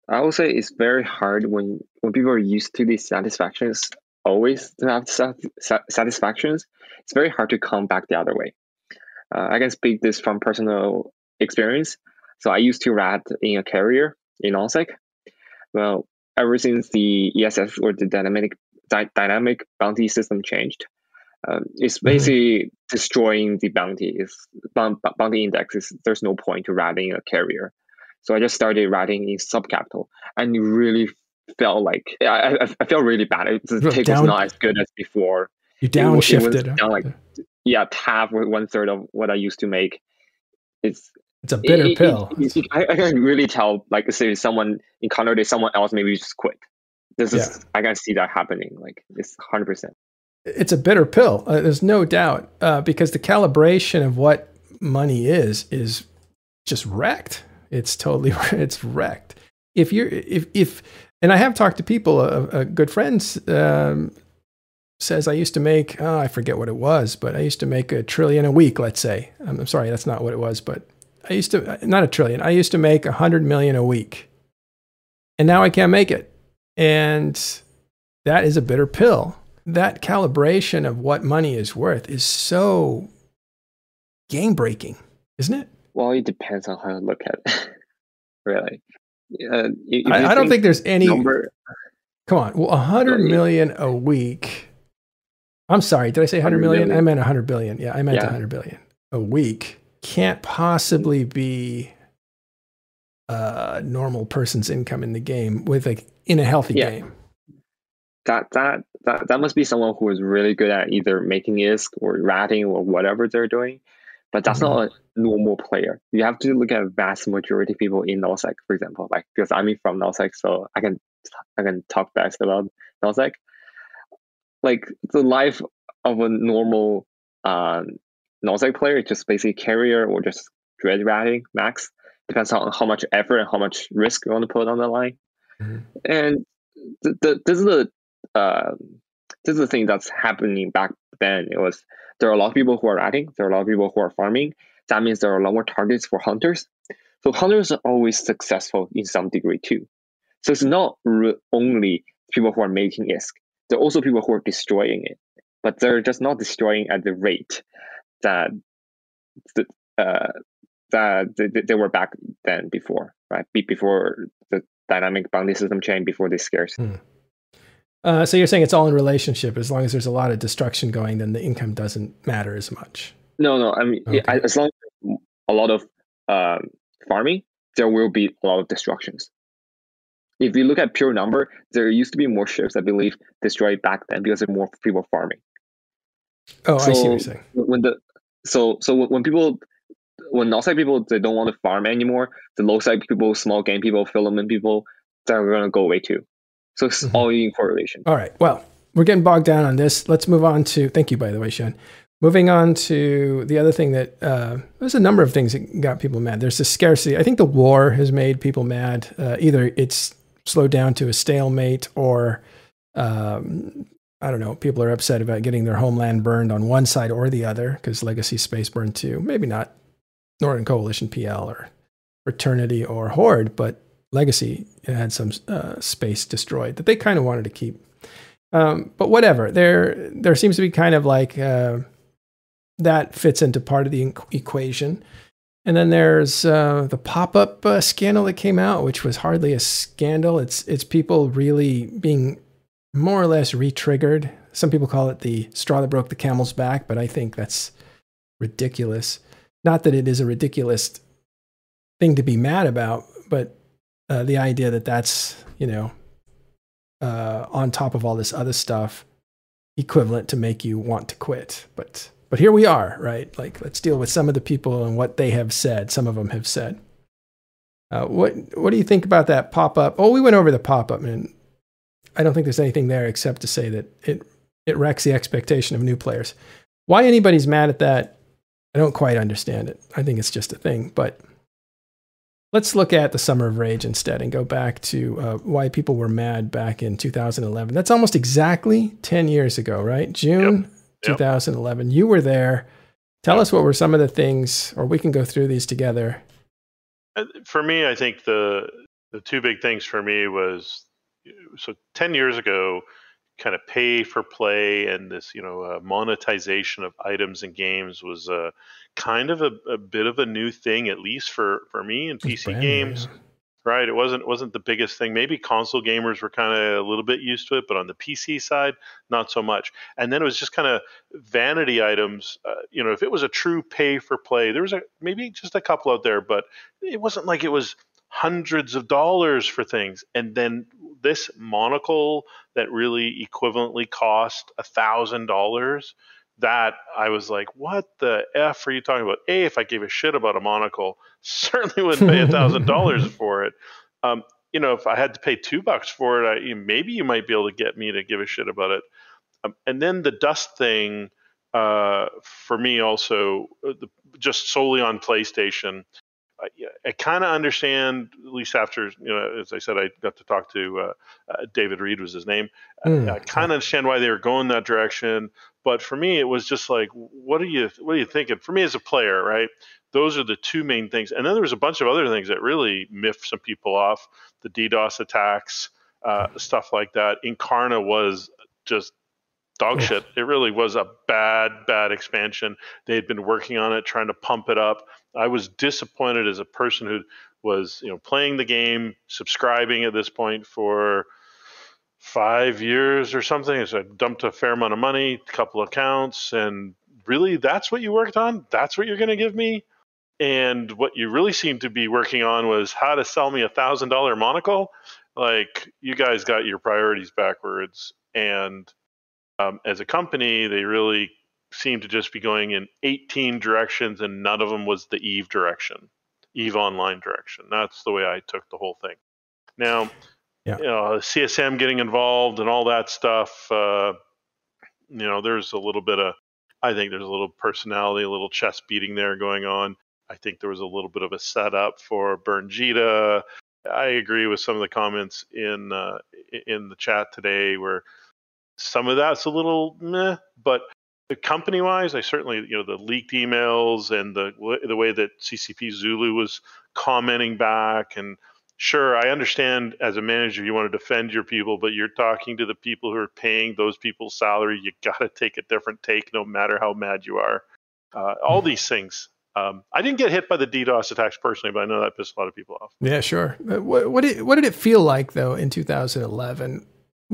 I would say it's very hard when when people are used to these satisfactions always to have satisfactions. It's very hard to come back the other way. Uh, I can speak this from personal experience. So I used to rat in a carrier in NullSec. Well, ever since the ESS or the dynamic dy- dynamic bounty system changed, um, it's mm-hmm. basically mm-hmm. destroying the bounty. It's bounty index is there's no point to writing a carrier. So I just started writing in subcapital and really felt like I, I, I felt really bad. The take down, was not as good as before. You downshifted. It, it down like yeah, half or one third of what I used to make. It's it's a bitter it, pill. It, I, I, can really tell. Like say someone encountered someone else, maybe just quit. This is. I can see that happening. Like it's hundred percent. It's a bitter pill. Uh, there's no doubt uh, because the calibration of what money is is just wrecked. It's totally it's wrecked. If you're if if and I have talked to people, a, a good friends um, says I used to make, oh, I forget what it was, but I used to make a trillion a week, let's say. I'm sorry, that's not what it was, but I used to, not a trillion, I used to make a hundred million a week. And now I can't make it. And that is a bitter pill. That calibration of what money is worth is so game breaking, isn't it? Well, it depends on how you look at it, really. Uh, I, I, don't think there's any. Number, come on, well, a hundred million a week. I'm sorry, did I say 100 million? million? I meant a 100 billion. Yeah, I meant yeah. 100 billion a week. Can't possibly be a normal person's income in the game with like in a healthy yeah. game. That that that that must be someone who is really good at either making ISK or ratting or whatever they're doing. But that's mm-hmm. not a normal player. You have to look at a vast majority of people in NullSec, for example, like because I'm from NullSec, so I can I can talk best about NullSec. Like the life of a normal um, NullSec player is just basically carrier or just dread ratting max. Depends on how much effort and how much risk you want to put on the line. Mm-hmm. And the, the, this is the uh, this is the thing that's happening back then. It was there are a lot of people who are ratting, there are a lot of people who are farming. That means there are a lot more targets for hunters. So hunters are always successful in some degree too. So it's not re- only people who are making ISK. There are also people who are destroying it, but they're just not destroying at the rate that uh, that they, they were back then before, right? Before the dynamic bounty system change, before the scarcity. Hmm. Uh, so you're saying it's all in relationship. As long as there's a lot of destruction going, then the income doesn't matter as much. No, no. I mean, okay. as long as a lot of um, farming, there will be a lot of destructions. If you look at pure number, there used to be more ships, I believe, destroyed back then because of more people farming. Oh, so I see what you're saying. When the so so when people when null side people they don't want to farm anymore, the low side people, small game people, filament people, they're gonna go away too. So it's mm-hmm. all in correlation. All right. Well, we're getting bogged down on this. Let's move on to. Thank you, by the way, Sean. Moving on to the other thing that uh, there's a number of things that got people mad. There's the scarcity. I think the war has made people mad. Uh, either it's slowed down to a stalemate, or um, I don't know. People are upset about getting their homeland burned on one side or the other because Legacy Space burned too. Maybe not Northern Coalition PL or Fraternity or Horde, but Legacy had some uh, space destroyed that they kind of wanted to keep. Um, but whatever, there there seems to be kind of like uh, that fits into part of the equation. And then there's uh, the pop-up uh, scandal that came out, which was hardly a scandal. It's it's people really being more or less re-triggered. Some people call it the straw that broke the camel's back, but I think that's ridiculous. Not that it is a ridiculous thing to be mad about, but uh, the idea that that's you know uh, on top of all this other stuff, equivalent to make you want to quit. But but here we are, right? Like, let's deal with some of the people and what they have said. Some of them have said. Uh, what What do you think about that pop up? Oh, we went over the pop up, and I don't think there's anything there except to say that it it wrecks the expectation of new players. Why anybody's mad at that, I don't quite understand it. I think it's just a thing. But let's look at the Summer of Rage instead and go back to uh, why people were mad back in 2011. That's almost exactly 10 years ago, right? June yep. 2011. You were there. Tell us what were some of the things, or we can go through these together. Uh, for me, I think the the two big things for me was so 10 years ago, kind of pay for play and this, you know, uh, monetization of items and games was uh, kind of a, a, bit of a new thing, at least for for me in PC games. New, right? It wasn't wasn't the biggest thing. Maybe console gamers were kind of a little bit used to it, but on the PC side, not so much. And then it was just kind of vanity items. Uh, you know, if it was a true pay for play, there was a maybe just a couple out there, but it wasn't like it was hundreds of dollars for things. And then this monocle that really equivalently cost a thousand dollars that I was like, what the F are you talking about? A, if I gave a shit about a monocle, certainly wouldn't pay a thousand dollars for it. Um, you know, if I had to pay two bucks for it, I, maybe you might be able to get me to give a shit about it. Um, and then the dust thing, uh, for me also, uh, the, just solely on PlayStation, I, I kind of understand, at least after, you know, as I said, I got to talk to uh, uh, David Reid was his name. Mm, I kind of understand why they were going that direction. But for me, it was just like, what are you, what are you thinking? For me as a player, right? Those are the two main things. And then there was a bunch of other things that really miffed some people off. The DDoS attacks, uh, stuff like that. Incarna was just dog shit. It really was a bad, bad expansion. They had been working on it, trying to pump it up. I was disappointed as a person who was, you know, playing the game, subscribing at this point for five years or something. So I dumped a fair amount of money, a couple of accounts, and really that's what you worked on? That's what you're going to give me? And what you really seemed to be working on was how to sell me a thousand dollar monocle. Like you guys got your priorities backwards. And um, as a company, they really seemed to just be going in 18 directions, and none of them was the Eve direction, Eve Online direction. That's the way I took the whole thing. Now, yeah. you know, CSM getting involved and all that stuff. Uh, you know, there's a little bit of, I think there's a little personality, a little chest beating there going on. I think there was a little bit of a setup for Bernjita. I agree with some of the comments in uh, in the chat today, where some of that's a little meh, but the company wise, I certainly you know the leaked emails and the the way that CCP Zulu was commenting back and sure, I understand as a manager you want to defend your people, but you're talking to the people who are paying those people's salary. You got to take a different take, no matter how mad you are. Uh, all hmm. these things. Um, I didn't get hit by the DDoS attacks personally, but I know that pissed a lot of people off. Yeah, sure. Uh, what, what, did, what did it feel like though in 2011?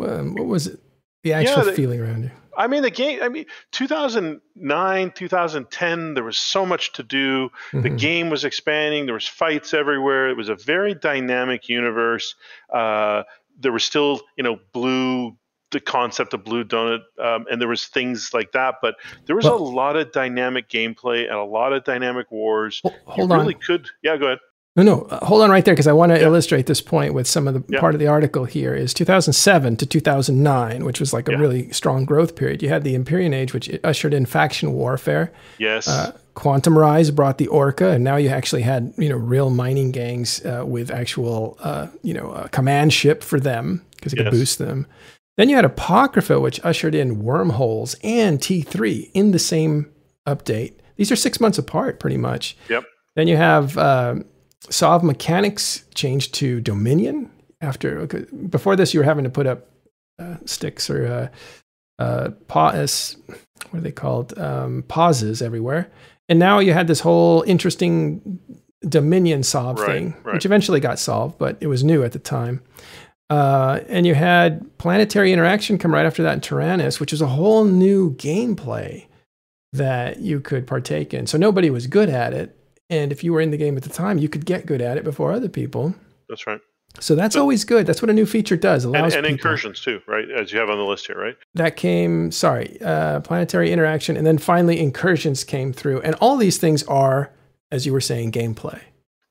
Um, what was it? The actual yeah, the, feeling around you? I mean, the game, I mean, 2009, 2010, there was so much to do. Mm-hmm. The game was expanding. There was fights everywhere. It was a very dynamic universe. Uh, there was still, you know, blue, the concept of blue donut, um, and there was things like that. But there was well, a lot of dynamic gameplay and a lot of dynamic wars. Hold you really on. could, yeah, go ahead. No, no, uh, hold on right there because I want to yeah. illustrate this point with some of the yeah. part of the article here is 2007 to 2009, which was like a yeah. really strong growth period. You had the Empyrean Age, which ushered in faction warfare. Yes. Uh, Quantum Rise brought the Orca, and now you actually had you know real mining gangs uh, with actual uh, you know a command ship for them because it yes. could boost them. Then you had Apocrypha, which ushered in wormholes and T3 in the same update. These are six months apart, pretty much. Yep Then you have uh, sov mechanics changed to Dominion. After before this, you were having to put up uh, sticks or uh, uh, POS. What are they called? Um, POSes everywhere. And now you had this whole interesting Dominion sov right, thing, right. which eventually got solved, but it was new at the time. Uh, and you had planetary interaction come right after that in Tyrannus, which was a whole new gameplay that you could partake in. So nobody was good at it. And if you were in the game at the time, you could get good at it before other people. That's right. So that's always good. That's what a new feature does. Allows and, and incursions too, right? As you have on the list here, right? That came, sorry, uh, planetary interaction, and then finally incursions came through. And all these things are, as you were saying, gameplay.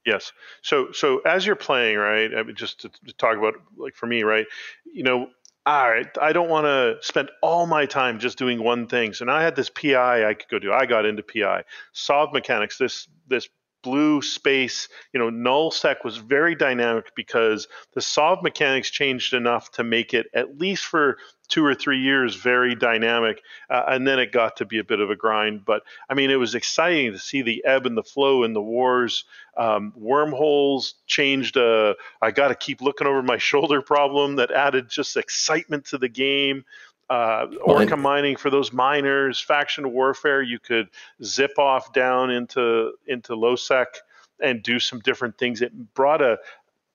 Yes. So so as you're playing, right? I mean, just to, to talk about like for me, right? You know, all right, I don't want to spend all my time just doing one thing. So now I had this PI I could go do. I got into PI. Sov mechanics, this this blue space, you know, null sec was very dynamic because the sov mechanics changed enough to make it at least for two or three years very dynamic, uh, and then it got to be a bit of a grind. But I mean, it was exciting to see the ebb and the flow in the wars. Um, wormholes changed. Uh, I got to keep looking over my shoulder problem that added just excitement to the game uh, orca mining for those miners, faction warfare. You could zip off down into into low sec and do some different things. It brought a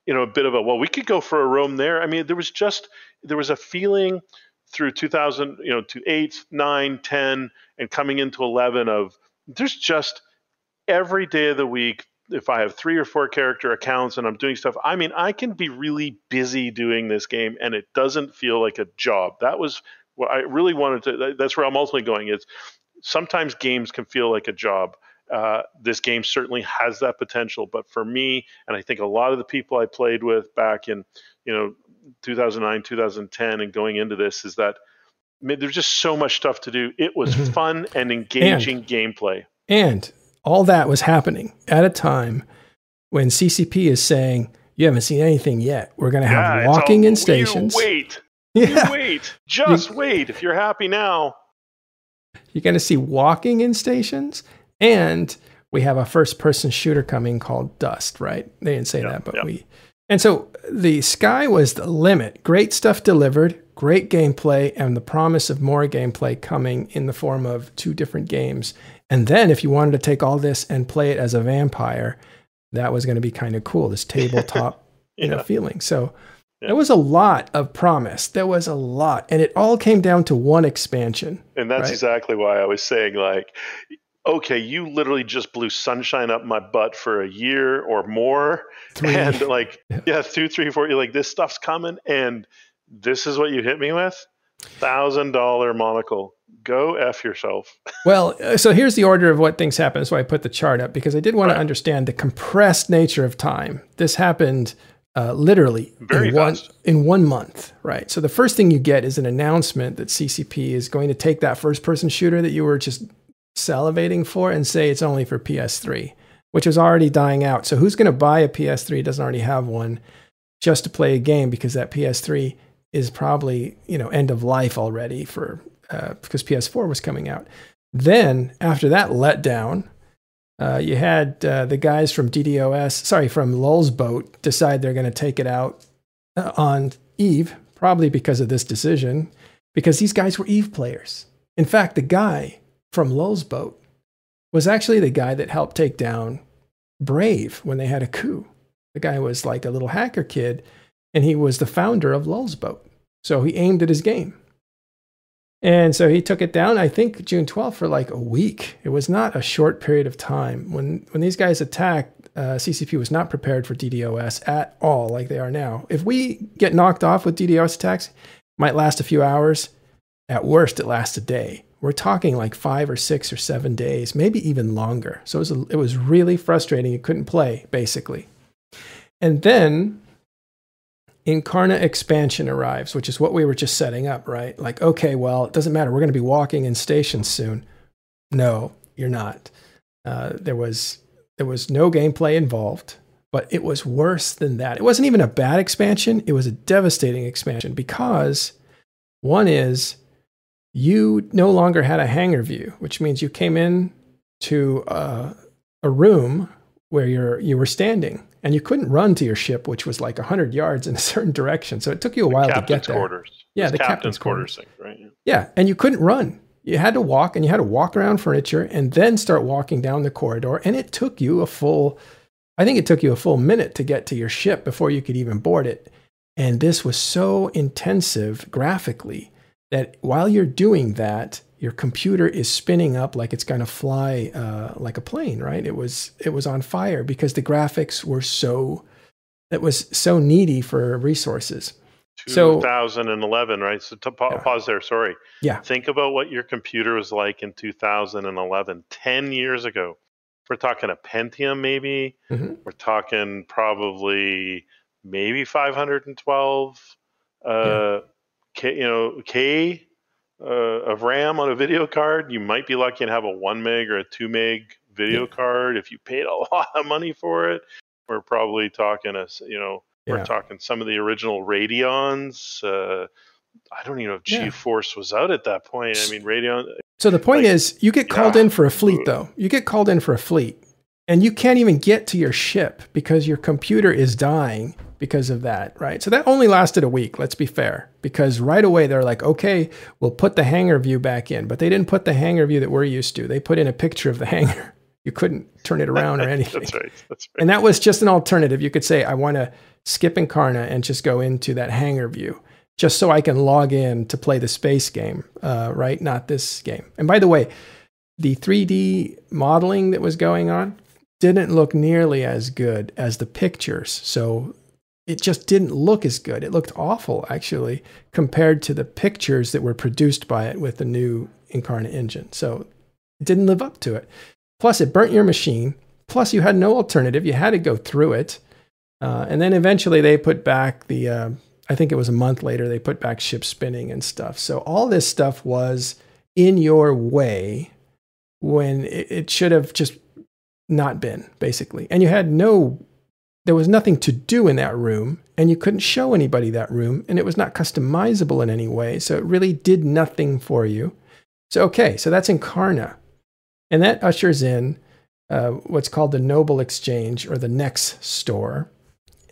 you know a bit of a well, we could go for a roam there. I mean, there was just there was a feeling through 2000, you know, to 8, 9, 10, and coming into 11 of there's just every day of the week if I have three or four character accounts and I'm doing stuff, I mean, I can be really busy doing this game and it doesn't feel like a job. That was what I really wanted to. That's where I'm ultimately going. Is sometimes games can feel like a job. Uh, this game certainly has that potential, but for me, and I think a lot of the people I played with back in, you know, 2009, 2010, and going into this is that I mean, there's just so much stuff to do. It was mm-hmm. fun and engaging and, gameplay. And all that was happening at a time when CCP is saying, "You haven't seen anything yet. We're going to have yeah, walking all, in stations." Wait, yeah. wait, just you, wait. If you're happy now, you're going to see walking in stations, and we have a first-person shooter coming called Dust. Right? They didn't say that, but we. And so the sky was the limit. Great stuff delivered, great gameplay, and the promise of more gameplay coming in the form of two different games. And then, if you wanted to take all this and play it as a vampire, that was going to be kind of cool. This tabletop, yeah. you know, feeling. So yeah. There was a lot of promise. There was a lot. And it all came down to one expansion. And that's right? exactly why I was saying, like, okay, you literally just blew sunshine up my butt for a year or more. Three. And like, yeah. yeah, two, three, four, you're like, this stuff's coming. And this is what you hit me with? Thousand dollar monocle. Go F yourself. well, uh, so here's the order of what things happened. So I put the chart up because I did want right. to understand the compressed nature of time. This happened uh, literally Very in one in one month, right? So the first thing you get is an announcement that CCP is going to take that first person shooter that you were just salivating for and say it's only for PS3, which is already dying out. So who's going to buy a PS3 doesn't already have one just to play a game because that PS3 is probably you know end of life already for uh, because PS4 was coming out. Then after that letdown, uh, you had uh, the guys from DDoS, sorry, from Lulzboat, decide they're going to take it out uh, on Eve, probably because of this decision, because these guys were Eve players. In fact, the guy from Lulzboat was actually the guy that helped take down Brave when they had a coup. The guy was like a little hacker kid, and he was the founder of Lulzboat. So he aimed at his game. And so he took it down, I think June 12th for like a week. It was not a short period of time. When, when these guys attacked, uh, CCP was not prepared for DDoS at all, like they are now. If we get knocked off with DDoS attacks, might last a few hours. At worst, it lasts a day. We're talking like five or six or seven days, maybe even longer. So it was, it was really frustrating. You couldn't play, basically. And then Incarna expansion arrives, which is what we were just setting up, right? Like, okay, well, it doesn't matter. We're going to be walking in stations soon. No, you're not. Uh, there was there was no gameplay involved, but it was worse than that. It wasn't even a bad expansion. It was a devastating expansion because one is you no longer had a hangar view, which means you came in to uh, a room where you're you were standing and you couldn't run to your ship, which was like hundred yards in a certain direction. So it took you a while to get there. Quarters. Yeah, the captain's, captain's quarters. thing, right? Yeah, and you couldn't run. You had to walk, and you had to walk around furniture, and then start walking down the corridor. And it took you a full, I think it took you a full minute to get to your ship before you could even board it. And this was so intensive graphically that while you're doing that, your computer is spinning up like it's going to fly uh, like a plane, right? It was it was on fire because the graphics were so it was so needy for resources. 2011, so, right? So to pa- yeah. pause there. Sorry. Yeah. Think about what your computer was like in 2011, 10 years ago. We're talking a Pentium, maybe. Mm-hmm. We're talking probably maybe 512 uh, yeah. K, you know, K uh, of RAM on a video card. You might be lucky and have a one meg or a two meg video yeah. card if you paid a lot of money for it. We're probably talking a you know we're talking some of the original Radeons. Uh, I don't even know if GeForce yeah. was out at that point. I mean, Radeon. So the point like, is, you get called in for a fleet, though. You get called in for a fleet, and you can't even get to your ship because your computer is dying because of that, right? So that only lasted a week, let's be fair, because right away they're like, okay, we'll put the hangar view back in. But they didn't put the hangar view that we're used to. They put in a picture of the hangar. You couldn't turn it around or anything. that's right. That's right. And that was just an alternative. You could say, I want to skip Incarna and just go into that hangar view just so I can log in to play the space game, uh, right? Not this game. And by the way, the 3D modeling that was going on didn't look nearly as good as the pictures. So it just didn't look as good. It looked awful, actually, compared to the pictures that were produced by it with the new Incarna engine. So it didn't live up to it. Plus, it burnt your machine. Plus, you had no alternative. You had to go through it. Uh, and then eventually they put back the, uh, I think it was a month later, they put back ship spinning and stuff. So all this stuff was in your way when it, it should have just not been, basically. And you had no there was nothing to do in that room, and you couldn't show anybody that room, and it was not customizable in any way. So it really did nothing for you. So, okay, so that's Incarna. And that ushers in uh, what's called the Noble Exchange or the NeX store.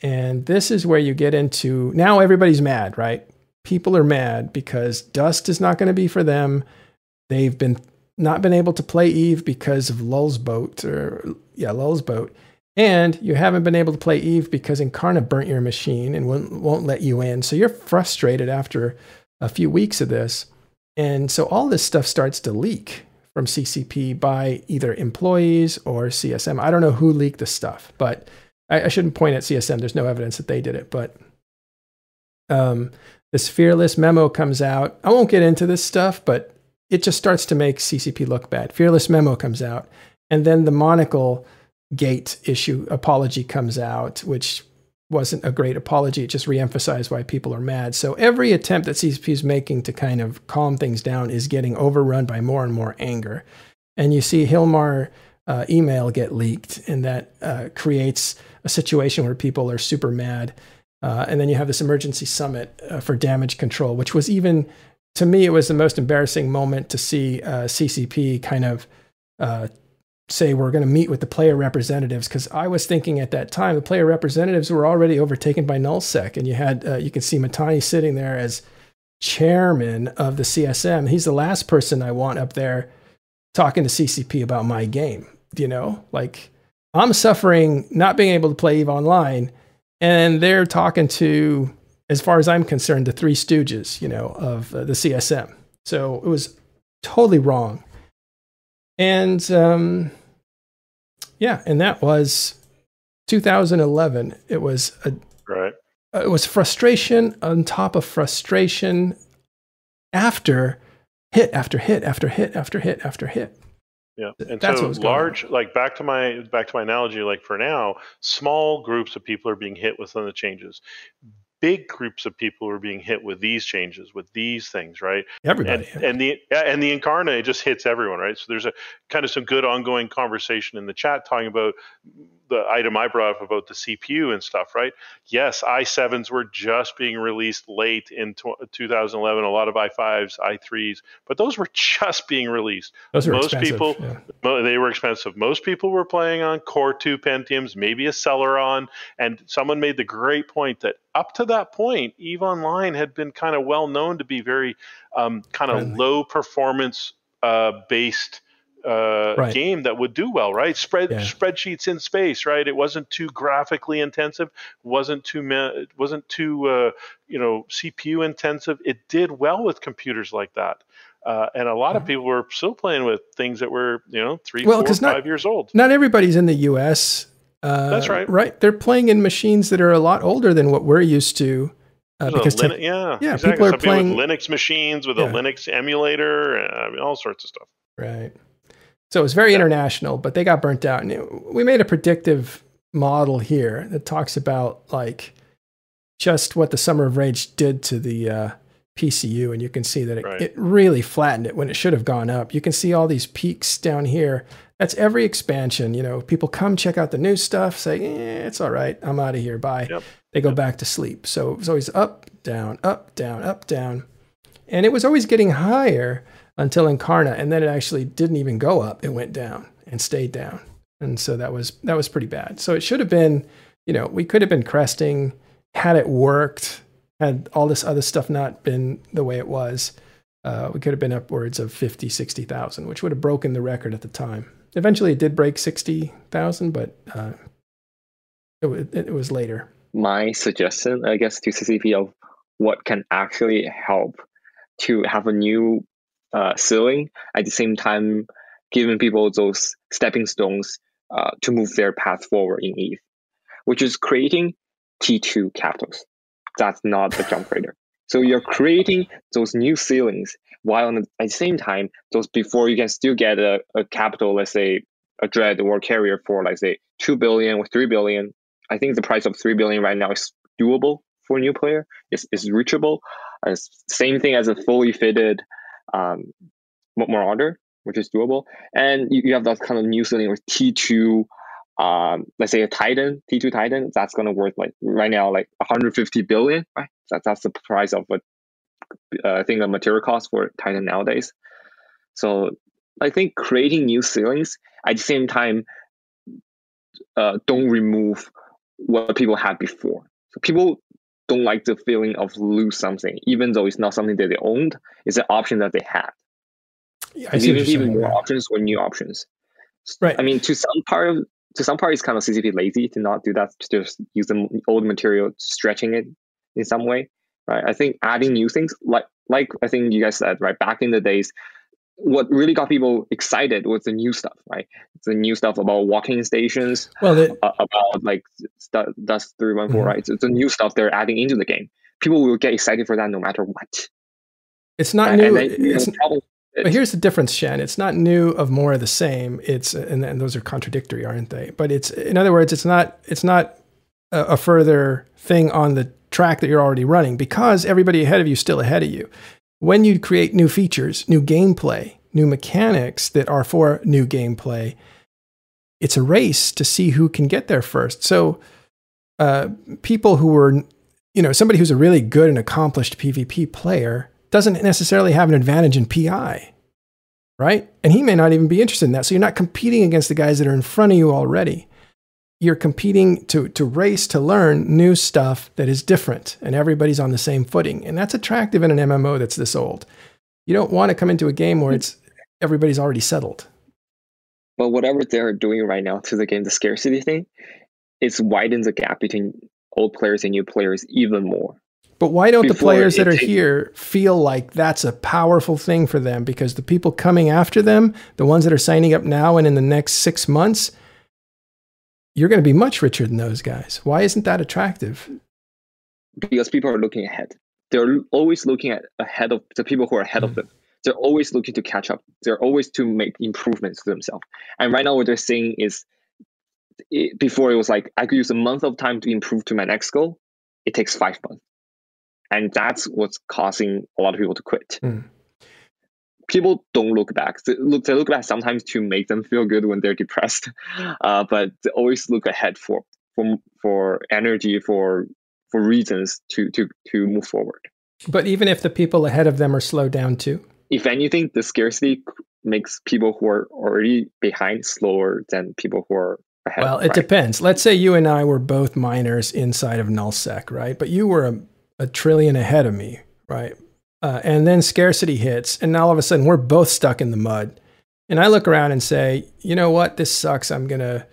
And this is where you get into now everybody's mad, right? People are mad because Dust is not going to be for them. They've been not been able to play Eve because of Lulzboat or yeah, Lulzboat. And you haven't been able to play Eve because Incarna burnt your machine and won't, won't let you in. So you're frustrated after a few weeks of this. And so all this stuff starts to leak from CCP by either employees or CSM. I don't know who leaked the stuff, but I, I shouldn't point at CSM. There's no evidence that they did it. But um, this fearless memo comes out. I won't get into this stuff, but it just starts to make CCP look bad. Fearless memo comes out. And then the monocle gate issue apology comes out, which wasn't a great apology. It just reemphasized why people are mad. So every attempt that CCP is making to kind of calm things down is getting overrun by more and more anger. And you see Hilmar uh, email get leaked, and that uh, creates a situation where people are super mad. Uh, and then you have this emergency summit uh, for damage control, which was even, to me, it was the most embarrassing moment to see uh, CCP kind of uh, say we're going to meet with the player representatives because I was thinking at that time the player representatives were already overtaken by nullsec, and you had uh, you can see Mittani sitting there as chairman of the CSM. He's the last person I want up there talking to CCP about my game. You know, like I'm suffering not being able to play Eve online, and they're talking to, as far as I'm concerned, the three stooges, you know, of uh, the CSM. So it was totally wrong. And um, yeah, and that was 2011. It was a right. Uh, it was frustration on top of frustration after hit after hit after hit after hit after hit. Yeah, and That's so large, like back to my back to my analogy, like for now, small groups of people are being hit with some of the changes big groups of people are being hit with these changes, with these things, right? Everybody. And, and the and the Incarna just hits everyone, right? So there's a kind of some good ongoing conversation in the chat talking about the item I brought up about the CPU and stuff, right? Yes, i7s were just being released late in 2011. A lot of i5s, i3s, but those were just being released. Those Most expensive, people, yeah. they were expensive. Most people were playing on Core 2 Pentiums, maybe a Celeron, and someone made the great point that up to that point, Eve Online had been kind of well known to be very um, kind of low performance uh, based uh, right. game that would do well, right? Spread yeah. spreadsheets in space, right? It wasn't too graphically intensive, wasn't too it wasn't too uh, you know CPU intensive. It did well with computers like that. Uh, and a lot of mm-hmm. people were still playing with things that were, you know, three, well, four, not, five years old. Not everybody's in the U.S. Uh, That's right. Right. They're playing in machines that are a lot older than what we're used to. Uh, because Linux, yeah, yeah, exactly. people are Some playing with Linux machines with yeah. a Linux emulator, and, I mean, all sorts of stuff. Right. So it was very yeah. international, but they got burnt out. And we made a predictive model here that talks about like just what the Summer of Rage did to the uh, PCU, and you can see that it, right. it really flattened it when it should have gone up. You can see all these peaks down here. That's every expansion. You know, people come check out the new stuff, say, eh, "It's all right, I'm out of here, bye." Yep. They go yep. back to sleep. So it was always up, down, up, down, up, down, and it was always getting higher until Incarna, and then it actually didn't even go up; it went down and stayed down, and so that was that was pretty bad. So it should have been, you know, we could have been cresting had it worked, had all this other stuff not been the way it was. Uh, we could have been upwards of 50, 60,000, which would have broken the record at the time. Eventually, it did break 60,000, but uh, it, it, it was later. My suggestion, I guess, to CCP of what can actually help to have a new uh, ceiling at the same time giving people those stepping stones uh, to move their path forward in Eve, which is creating T2 capitals. That's not the jump freighter. So you're creating those new ceilings while at the same time, those before you can still get a, a capital, let's say a dread or carrier for like say two billion or three billion. I think the price of three billion right now is doable for a new player. It's, it's reachable. Uh, same thing as a fully fitted um, marauder, which is doable. And you, you have that kind of new ceiling with T2, um, let's say a Titan, T2 Titan, that's going to worth like right now, like 150 billion, right? That, that's the price of what uh, I think the material cost for Titan nowadays. So I think creating new ceilings at the same time uh, don't remove what people had before. So people don't like the feeling of lose something, even though it's not something that they owned. It's an option that they had. Yeah, I even even more options or new options. Right. I mean, to some part of to some part, it's kind of CCP lazy to not do that. To just use the old material, stretching it in some way. Right. I think adding new things, like like I think you guys said, right back in the days, what really got people excited was the new stuff, right? The new stuff about walking stations, well, uh, about like Dust three one four, mm-hmm. right? It's the new stuff they're adding into the game. People will get excited for that no matter what. It's not new. Then, it's, but here's the difference, Shen. It's not new of more of the same. It's and, and those are contradictory, aren't they? But it's in other words, it's not it's not a, a further thing on the track that you're already running because everybody ahead of you is still ahead of you when you create new features, new gameplay, new mechanics that are for new gameplay, it's a race to see who can get there first. So, uh, people who were, you know, somebody who's a really good and accomplished PvP player doesn't necessarily have an advantage in PI, right? And he may not even be interested in that. So, you're not competing against the guys that are in front of you already you're competing to to race to learn new stuff that is different and everybody's on the same footing and that's attractive in an MMO that's this old. You don't want to come into a game where it's everybody's already settled. But whatever they're doing right now to the game, the scarcity thing, it's widens the gap between old players and new players even more. But why don't the players that are here feel like that's a powerful thing for them? Because the people coming after them, the ones that are signing up now and in the next six months, you're going to be much richer than those guys. Why isn't that attractive? Because people are looking ahead. They're always looking at ahead of the people who are ahead mm. of them. They're always looking to catch up. They're always to make improvements to themselves. And right now, what they're saying is, it, before it was like I could use a month of time to improve to my next goal. It takes five months, and that's what's causing a lot of people to quit. Mm. People don't look back. They look, they look back sometimes to make them feel good when they're depressed, uh, but they always look ahead for for for energy for for reasons to to to move forward. But even if the people ahead of them are slowed down too, if anything, the scarcity makes people who are already behind slower than people who are ahead. Well, it right? depends. Let's say you and I were both miners inside of nullsec, right? But you were a, a trillion ahead of me, right? Uh, and then scarcity hits, and now all of a sudden we're both stuck in the mud. And I look around and say, you know what? This sucks. I'm gonna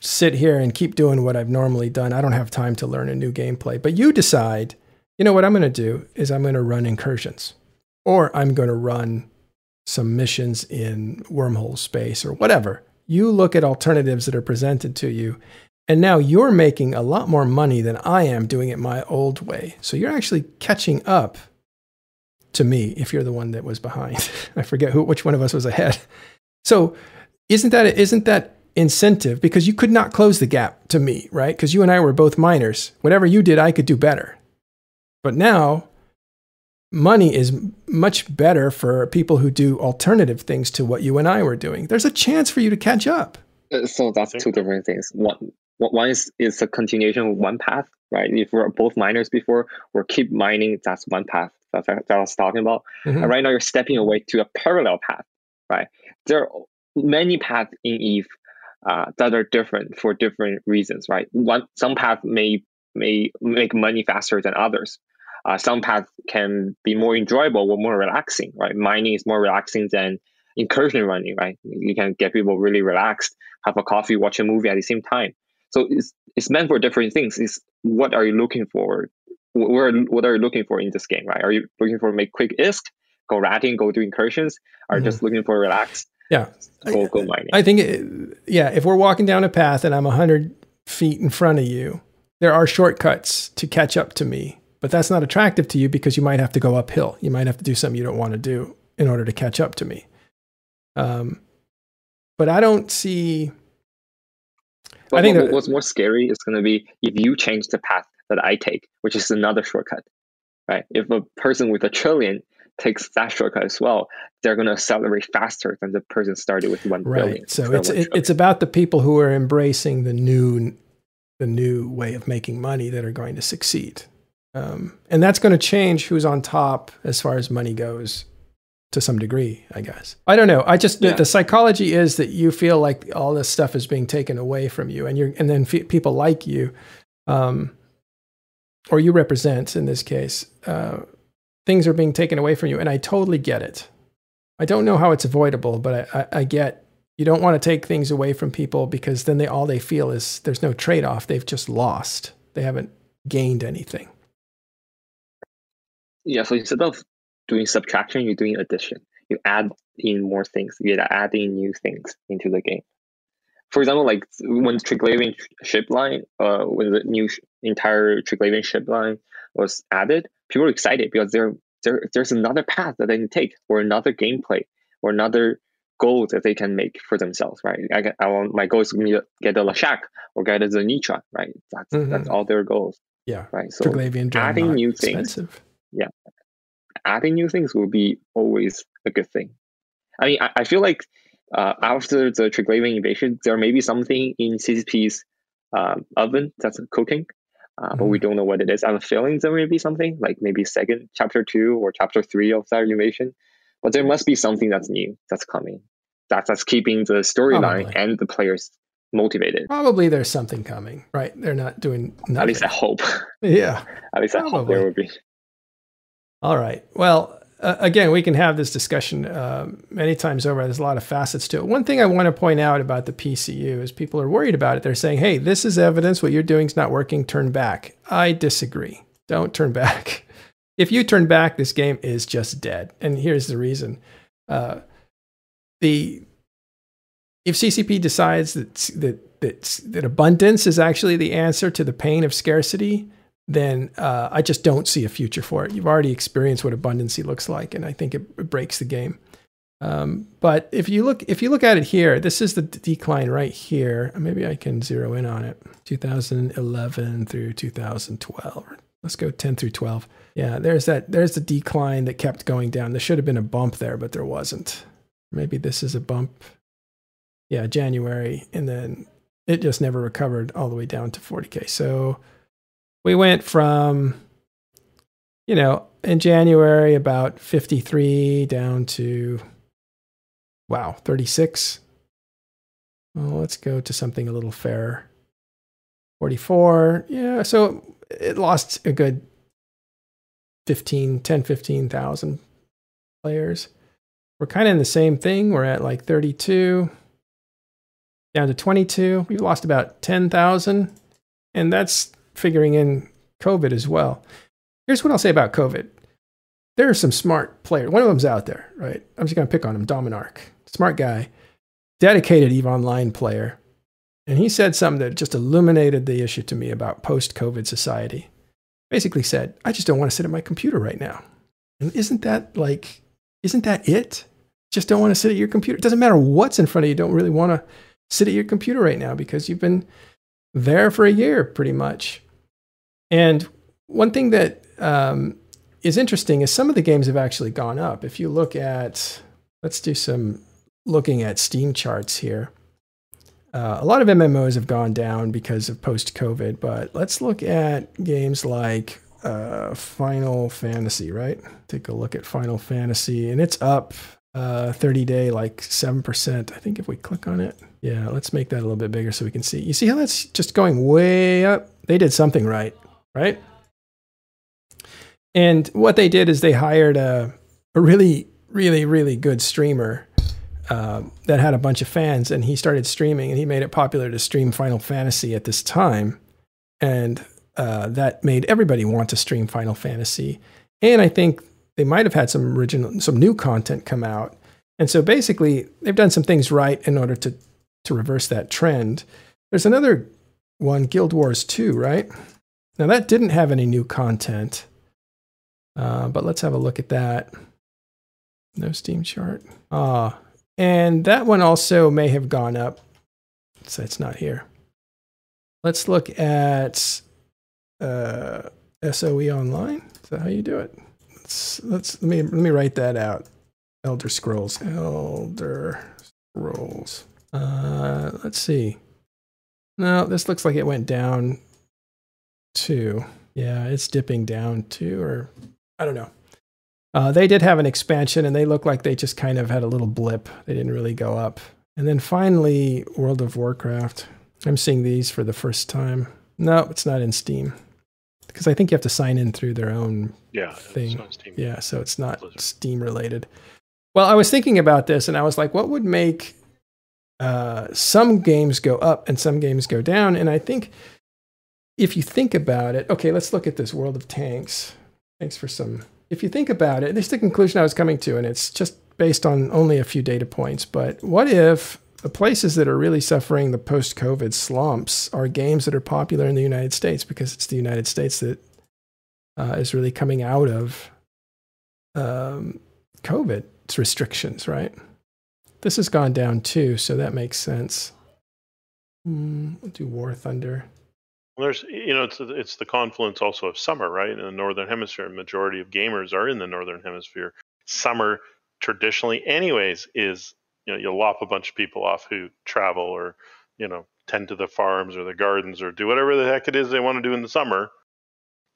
sit here and keep doing what I've normally done. I don't have time to learn a new gameplay. But you decide, you know what I'm going to do is I'm going to run incursions or I'm going to run some missions in wormhole space or whatever. You look at alternatives that are presented to you. And now you're making a lot more money than I am doing it my old way. So you're actually catching up to me if you're the one that was behind. I forget who which one of us was ahead. So isn't that isn't that incentive because you could not close the gap to me, right? Because you and I were both miners. Whatever you did, I could do better. But now, money is much better for people who do alternative things to what you and I were doing. There's a chance for you to catch up. Uh, so that's two different things. One, one is is a continuation of one path, right? If we're both miners before, we're keep mining. That's one path that, that I was talking about. Mm-hmm. And right now, you're stepping away to a parallel path, right? There are many paths in Eve uh, that are different for different reasons, right? One some paths may may make money faster than others. Uh, some paths can be more enjoyable or more relaxing, right? Mining is more relaxing than incursion running, right? You can get people really relaxed, have a coffee, watch a movie at the same time. So it's it's meant for different things. Is what are you looking for? Where what are you looking for in this game, right? Are you looking for make quick ISK, go ratting, go do incursions? Are mm-hmm. just looking for relax? Yeah. Go, go mining. I think, it, yeah, if we're walking down a path and I'm 100 feet in front of you, there are shortcuts to catch up to me, but that's not attractive to you because you might have to go uphill. You might have to do something you don't want to do in order to catch up to me. Um, but I don't see. But I think what, what's more scary is going to be if you change the path that I take, which is another shortcut, right? If a person with a trillion takes that shortcut as well, they're going to accelerate faster than the person started with one right. billion. So it's it, it's about the people who are embracing the new the new way of making money that are going to succeed, um, and that's going to change who's on top as far as money goes to some degree, I guess. I don't know. I just yeah. the, psychology is that you feel like all this stuff is being taken away from you, and you're and then f- people like you. Um, or you represent in this case, uh, things are being taken away from you. And I totally get it. I don't know how it's avoidable, but I, I, I get you don't want to take things away from people because then they all they feel is there's no trade off. They've just lost. They haven't gained anything. Yeah, so instead of doing subtraction, you're doing addition. You add in more things. You're adding new things into the game. For example, like when Triglavian ship line, uh, when the new sh- entire Triglavian ship line was added, people are excited because there, there there's another path that they can take or another gameplay or another goal that they can make for themselves, right? I, I want my goal is to get the Leshak or get the Nitra, right? That's mm-hmm. that's all their goals. Yeah. Right. So Triglavian adding new expensive. things. Yeah. Adding new things will be always a good thing. I mean, I, I feel like uh, after the Triglavian invasion, there may be something in CCP's um, oven that's cooking uh, but we mm-hmm. don't know what it is. I have a feeling there may be something like maybe second chapter two or chapter three of that invasion, but there must be something that's new that's coming. That's that's keeping the storyline and the players motivated. Probably there's something coming, right? They're not doing nothing. At least I hope. Yeah. At least Probably. I hope there would be. All right. Well, uh, again, we can have this discussion uh, many times over. There's a lot of facets to it. One thing I want to point out about the PCU is people are worried about it. They're saying, hey, this is evidence. What you're doing is not working. Turn back. I disagree. Don't turn back. If you turn back, this game is just dead. And here's the reason. Uh, the if CCP decides that, that, that, that abundance is actually the answer to the pain of scarcity, then uh, I just don't see a future for it. You've already experienced what abundancy looks like, and I think it, it breaks the game. Um, but if you look if you look at it here, this is the decline right here. Maybe I can zero in on it. 2011 through 2012. Let's go 10 through 12. Yeah, there's that. There's the decline that kept going down. There should have been a bump there, but there wasn't. Maybe this is a bump. Yeah, January, and then it just never recovered all the way down to 40k. So we went from, you know, in January about 53 down to, wow, 36. Well, let's go to something a little fairer. 44. Yeah, so it lost a good 15, 10, 15,000 players. We're kind of in the same thing. We're at like 32 down to 22. We've lost about 10,000. And that's figuring in COVID as well. Here's what I'll say about COVID. There are some smart players. One of them's out there, right? I'm just going to pick on him, Dominark. Smart guy, dedicated EVE Online player. And he said something that just illuminated the issue to me about post COVID society. Basically said, I just don't want to sit at my computer right now. And isn't that like, isn't that it? Just don't want to sit at your computer. It doesn't matter what's in front of you. Don't really want to sit at your computer right now because you've been there for a year pretty much. And one thing that um, is interesting is some of the games have actually gone up. If you look at, let's do some looking at Steam charts here. Uh, a lot of MMOs have gone down because of post COVID, but let's look at games like uh, Final Fantasy, right? Take a look at Final Fantasy, and it's up uh, 30 day like 7%. I think if we click on it, yeah, let's make that a little bit bigger so we can see. You see how that's just going way up? They did something right, right? And what they did is they hired a, a really, really, really good streamer uh, that had a bunch of fans, and he started streaming, and he made it popular to stream Final Fantasy at this time, and uh, that made everybody want to stream Final Fantasy. And I think they might have had some original, some new content come out. And so basically, they've done some things right in order to to reverse that trend. There's another one, Guild Wars 2, right? Now that didn't have any new content, uh, but let's have a look at that. No Steam chart. Ah, and that one also may have gone up. So it's not here. Let's look at uh, SOE Online. Is that how you do it? let's let's let me let me write that out. Elder Scrolls. Elder Scrolls. Uh, let's see. No, this looks like it went down two. Yeah, it's dipping down two, or I don't know. Uh, they did have an expansion, and they look like they just kind of had a little blip. They didn't really go up. And then finally, World of Warcraft. I'm seeing these for the first time. No, it's not in Steam because I think you have to sign in through their own yeah, thing. Yeah, so it's not Blizzard. Steam related. Well, I was thinking about this and I was like, what would make uh, some games go up and some games go down? And I think if you think about it, okay, let's look at this World of Tanks. Thanks for some. If you think about it, this is the conclusion I was coming to, and it's just based on only a few data points. But what if the places that are really suffering the post COVID slumps are games that are popular in the United States because it's the United States that uh, is really coming out of um, COVID restrictions, right? This has gone down too, so that makes sense. Mm, we'll do War Thunder. Well, there's, you know, it's it's the confluence also of summer, right? In the northern hemisphere, majority of gamers are in the northern hemisphere. Summer traditionally, anyways, is you know you'll lop a bunch of people off who travel or you know tend to the farms or the gardens or do whatever the heck it is they want to do in the summer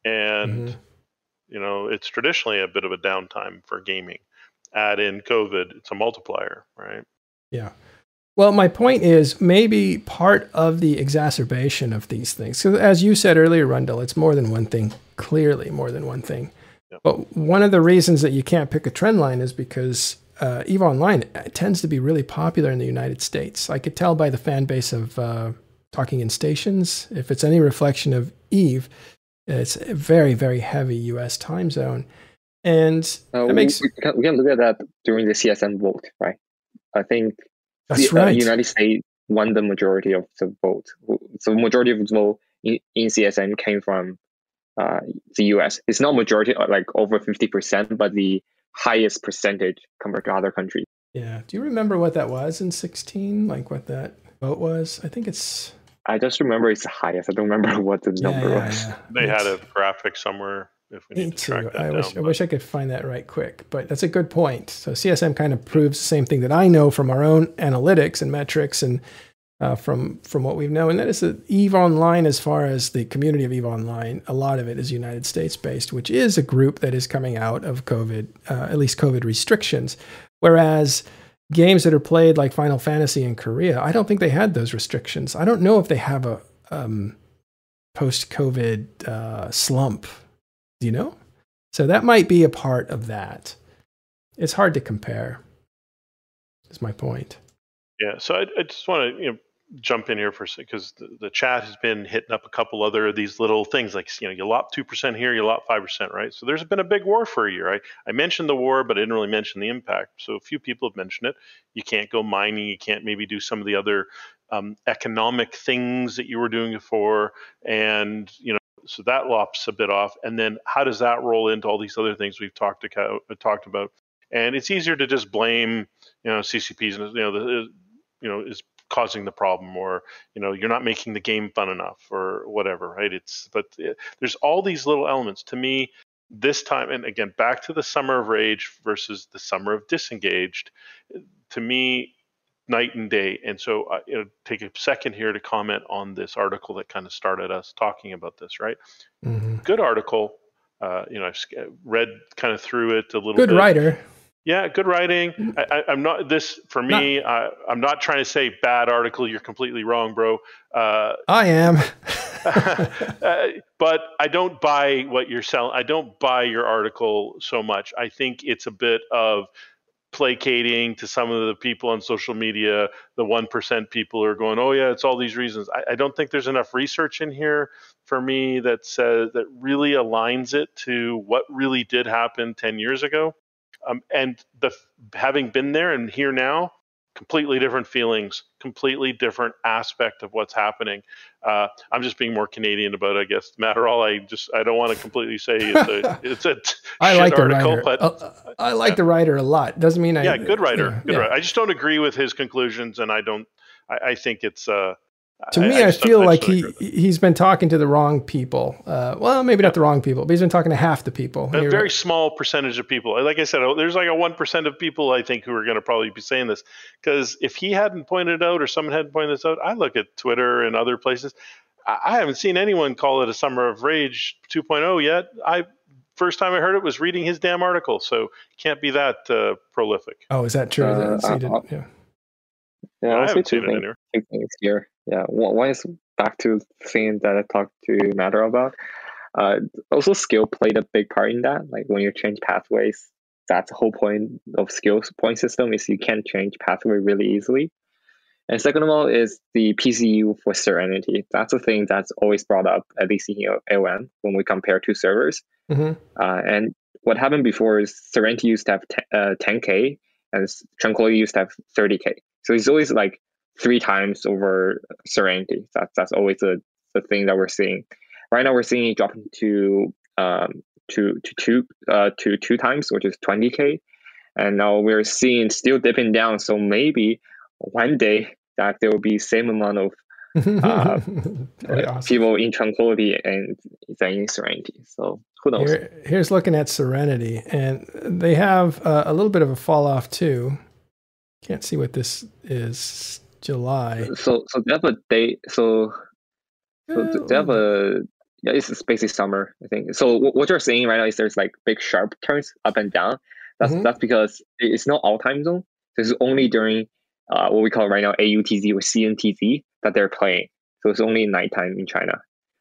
and mm-hmm. you know it's traditionally a bit of a downtime for gaming add in covid it's a multiplier right yeah well my point is maybe part of the exacerbation of these things so as you said earlier rundle it's more than one thing clearly more than one thing yep. but one of the reasons that you can't pick a trend line is because uh, Eve Online tends to be really popular in the United States. I could tell by the fan base of uh, Talking in Stations. If it's any reflection of Eve, it's a very, very heavy US time zone. And uh, that makes. We can, we can, look at that during the CSM vote, right? I think That's the uh. United States won the majority of the vote. So, majority of the vote in, in CSM came from uh, the US. It's not majority, like over 50%, but the highest percentage compared to other countries. Yeah. Do you remember what that was in 16? Like what that vote was? I think it's I just remember it's the highest. I don't remember what the number yeah, was. Yeah. They had a graphic somewhere. If we need to track that I down, wish I wish I could find that right quick, but that's a good point. So CSM kind of proves the same thing that I know from our own analytics and metrics and uh, from from what we've known. And that is that Eve Online, as far as the community of Eve Online, a lot of it is United States based, which is a group that is coming out of COVID, uh, at least COVID restrictions. Whereas games that are played like Final Fantasy in Korea, I don't think they had those restrictions. I don't know if they have a um, post COVID uh, slump. You know? So that might be a part of that. It's hard to compare. Is my point. Yeah. So I, I just want to you know jump in here for a second because the, the, chat has been hitting up a couple other of these little things like you know you lop two percent here, you lop five percent, right? So there's been a big war for a year. I, I mentioned the war, but I didn't really mention the impact. So a few people have mentioned it. You can't go mining. You can't maybe do some of the other um, economic things that you were doing before, and you know so that lops a bit off. And then how does that roll into all these other things we've talked to, talked about? And it's easier to just blame you know CCPs and you know the you know is causing the problem or you know you're not making the game fun enough or whatever right it's but eh, there's all these little elements to me this time and again back to the summer of rage versus the summer of disengaged to me night and day and so i uh, you know, take a second here to comment on this article that kind of started us talking about this right mm-hmm. good article uh, you know i've read kind of through it a little good bit. writer yeah, good writing. Mm. I, am not this for me. Not, I, am not trying to say bad article. You're completely wrong, bro. Uh, I am. uh, but I don't buy what you're selling. I don't buy your article so much. I think it's a bit of placating to some of the people on social media. The one percent people are going, "Oh yeah, it's all these reasons." I, I don't think there's enough research in here for me that says that really aligns it to what really did happen ten years ago. Um, and the having been there and here now, completely different feelings, completely different aspect of what's happening. Uh, I'm just being more Canadian about, it, I guess. matter. All I just I don't want to completely say it's a it's a I like article, the writer. but uh, I like yeah. the writer a lot. Doesn't mean I yeah, good writer, good yeah. writer. I just don't agree with his conclusions, and I don't. I, I think it's uh, to me, I, I feel like he he's been talking to the wrong people. Uh, well, maybe not the wrong people, but he's been talking to half the people. A very small percentage of people. Like I said, there's like a one percent of people I think who are going to probably be saying this because if he hadn't pointed it out or someone hadn't pointed this out, I look at Twitter and other places. I haven't seen anyone call it a summer of rage 2.0 yet. I first time I heard it was reading his damn article, so can't be that uh, prolific. Oh, is that true? Uh, yeah. Yeah, I'll say two things, two things here. Yeah, one is back to the thing that I talked to Matter about. Uh, also, skill played a big part in that. Like when you change pathways, that's the whole point of skill point system is you can change pathway really easily. And second of all is the PCU for Serenity. That's a thing that's always brought up, at least in AOM, when we compare two servers. Mm-hmm. Uh, and what happened before is Serenity used to have t- uh, 10K and Tranquility used to have 30K. So it's always like three times over Serenity. That's that's always the, the thing that we're seeing. Right now we're seeing it dropping to um to to two uh to two times, which is 20k. And now we're seeing still dipping down. So maybe one day that there will be same amount of uh, awesome. people in tranquility and in serenity. So who knows? Here, here's looking at serenity, and they have uh, a little bit of a fall off too. Can't see what this is. July. So so they have a day. So so they have a yeah. It's basically summer, I think. So what you're saying right now is there's like big sharp turns up and down. That's mm-hmm. that's because it's not all time zone. It's only during uh, what we call right now AUTZ or CNTZ that they're playing. So it's only nighttime in China.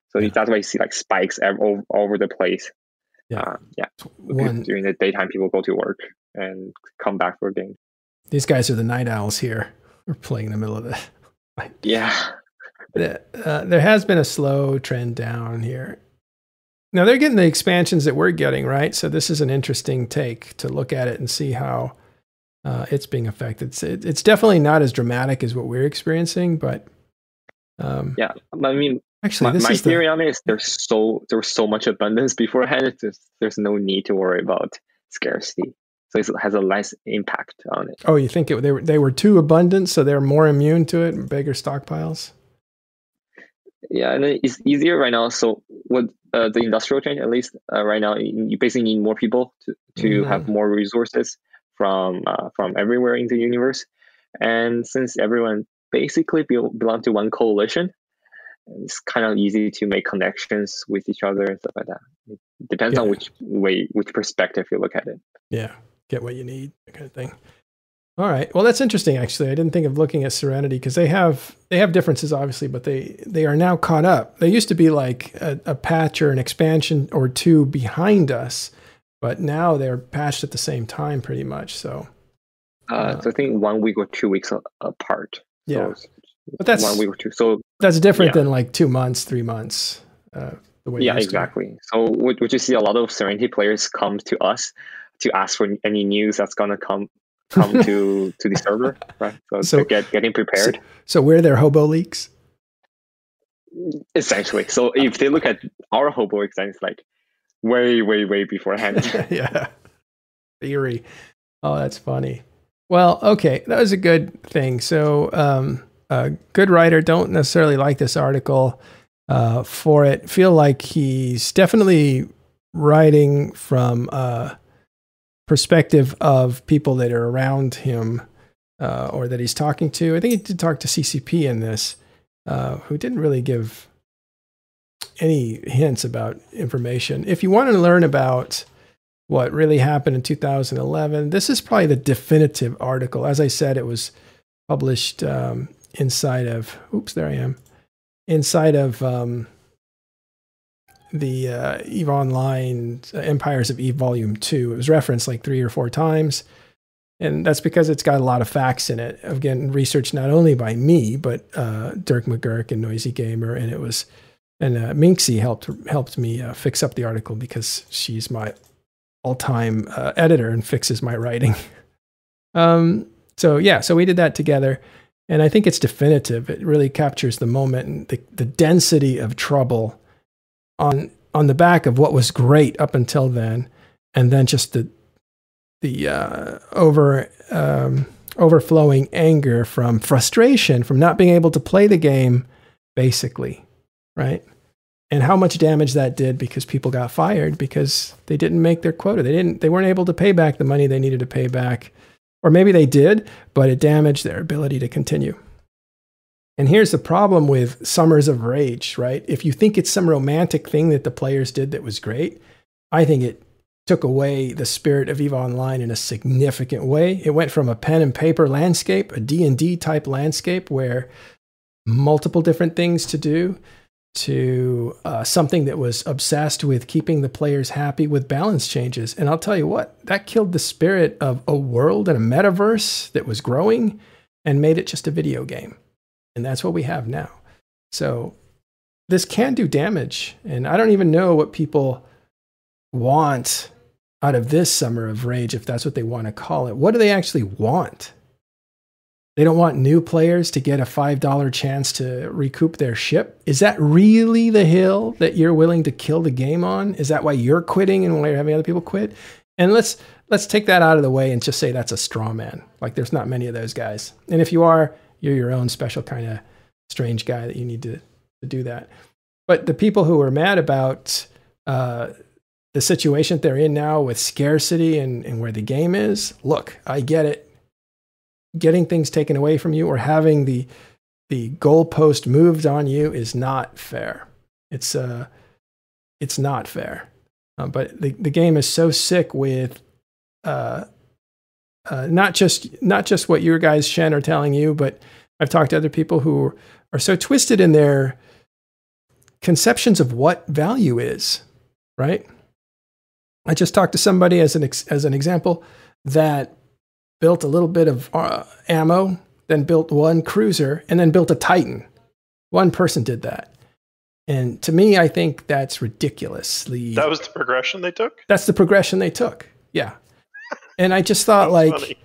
So yeah. that's why you see like spikes all, all over the place. Yeah, uh, yeah. One, during the daytime, people go to work and come back for a game. These guys are the night owls here. We're playing in the middle of the. yeah. Uh, there has been a slow trend down here. Now they're getting the expansions that we're getting, right? So this is an interesting take to look at it and see how uh, it's being affected. It's, it, it's definitely not as dramatic as what we're experiencing, but um, yeah, I mean, actually, my, my theory the, on it is there's so there's so much abundance beforehand. There's, there's no need to worry about scarcity so it has a less impact on it. Oh, you think it, they were they were too abundant, so they're more immune to it, bigger stockpiles. Yeah, and it's easier right now. So with uh, the industrial change, at least uh, right now, you basically need more people to, to mm-hmm. have more resources from uh, from everywhere in the universe. And since everyone basically be- belong to one coalition, it's kind of easy to make connections with each other and stuff like that. It depends yeah. on which way, which perspective you look at it. Yeah, get what you need, that kind of thing. All right. Well, that's interesting. Actually, I didn't think of looking at Serenity because they have they have differences, obviously, but they they are now caught up. They used to be like a, a patch or an expansion or two behind us, but now they're patched at the same time, pretty much. So, uh, uh, so I think one week or two weeks apart. Yeah, so but that's one week or two. So that's different yeah. than like two months, three months. Uh, the way yeah, exactly. So would, would you see a lot of Serenity players come to us to ask for any news that's gonna come come to to the server, right? So, so get getting prepared. So, so where are their Hoboleaks? Essentially. So if they look at our hobo exam, it's like way, way, way beforehand. yeah. Theory. Oh, that's funny. Well, okay, that was a good thing. So, um, a good writer don't necessarily like this article uh, for it. Feel like he's definitely writing from uh, perspective of people that are around him uh, or that he's talking to. I think he did talk to CCP in this, uh, who didn't really give any hints about information. If you want to learn about what really happened in 2011, this is probably the definitive article. As I said, it was published um, inside of, oops, there I am, inside of um, the uh, Eve Online uh, Empires of Eve Volume 2. It was referenced like three or four times. And that's because it's got a lot of facts in it. Again, researched not only by me, but uh, Dirk MacGirk and Noisy Gamer. And it was, and uh, Minxie helped, helped me uh, fix up the article because she's my all time uh, editor and fixes my writing. um, so, yeah, so we did that together. And I think it's definitive. It really captures the moment and the, the density of trouble on on the back of what was great up until then, and then just the the uh, over um, overflowing anger from frustration from not being able to play the game, basically, right? And how much damage that did because people got fired because they didn't make their quota. They didn't. They weren't able to pay back the money they needed to pay back, or maybe they did, but it damaged their ability to continue. And here's the problem with Summers of Rage, right? If you think it's some romantic thing that the players did that was great, I think it took away the spirit of EVE Online in a significant way. It went from a pen and paper landscape, a D&D type landscape where multiple different things to do to uh, something that was obsessed with keeping the players happy with balance changes. And I'll tell you what, that killed the spirit of a world and a metaverse that was growing and made it just a video game. And that's what we have now. So this can do damage. And I don't even know what people want out of this summer of rage, if that's what they want to call it. What do they actually want? They don't want new players to get a $5 chance to recoup their ship. Is that really the hill that you're willing to kill the game on? Is that why you're quitting and why you're having other people quit? And let's let's take that out of the way and just say that's a straw man. Like there's not many of those guys. And if you are, you're your own special kind of strange guy that you need to, to do that. But the people who are mad about uh, the situation they're in now with scarcity and, and where the game is, look, I get it. Getting things taken away from you or having the the goalpost moved on you is not fair. It's uh, it's not fair. Uh, but the, the game is so sick with uh, uh, not just not just what your guys Shen are telling you, but I've talked to other people who are so twisted in their conceptions of what value is, right? I just talked to somebody as an ex- as an example that built a little bit of uh, ammo, then built one cruiser, and then built a Titan. One person did that. And to me, I think that's ridiculously. That was the progression they took? That's the progression they took. Yeah. And I just thought, like, funny.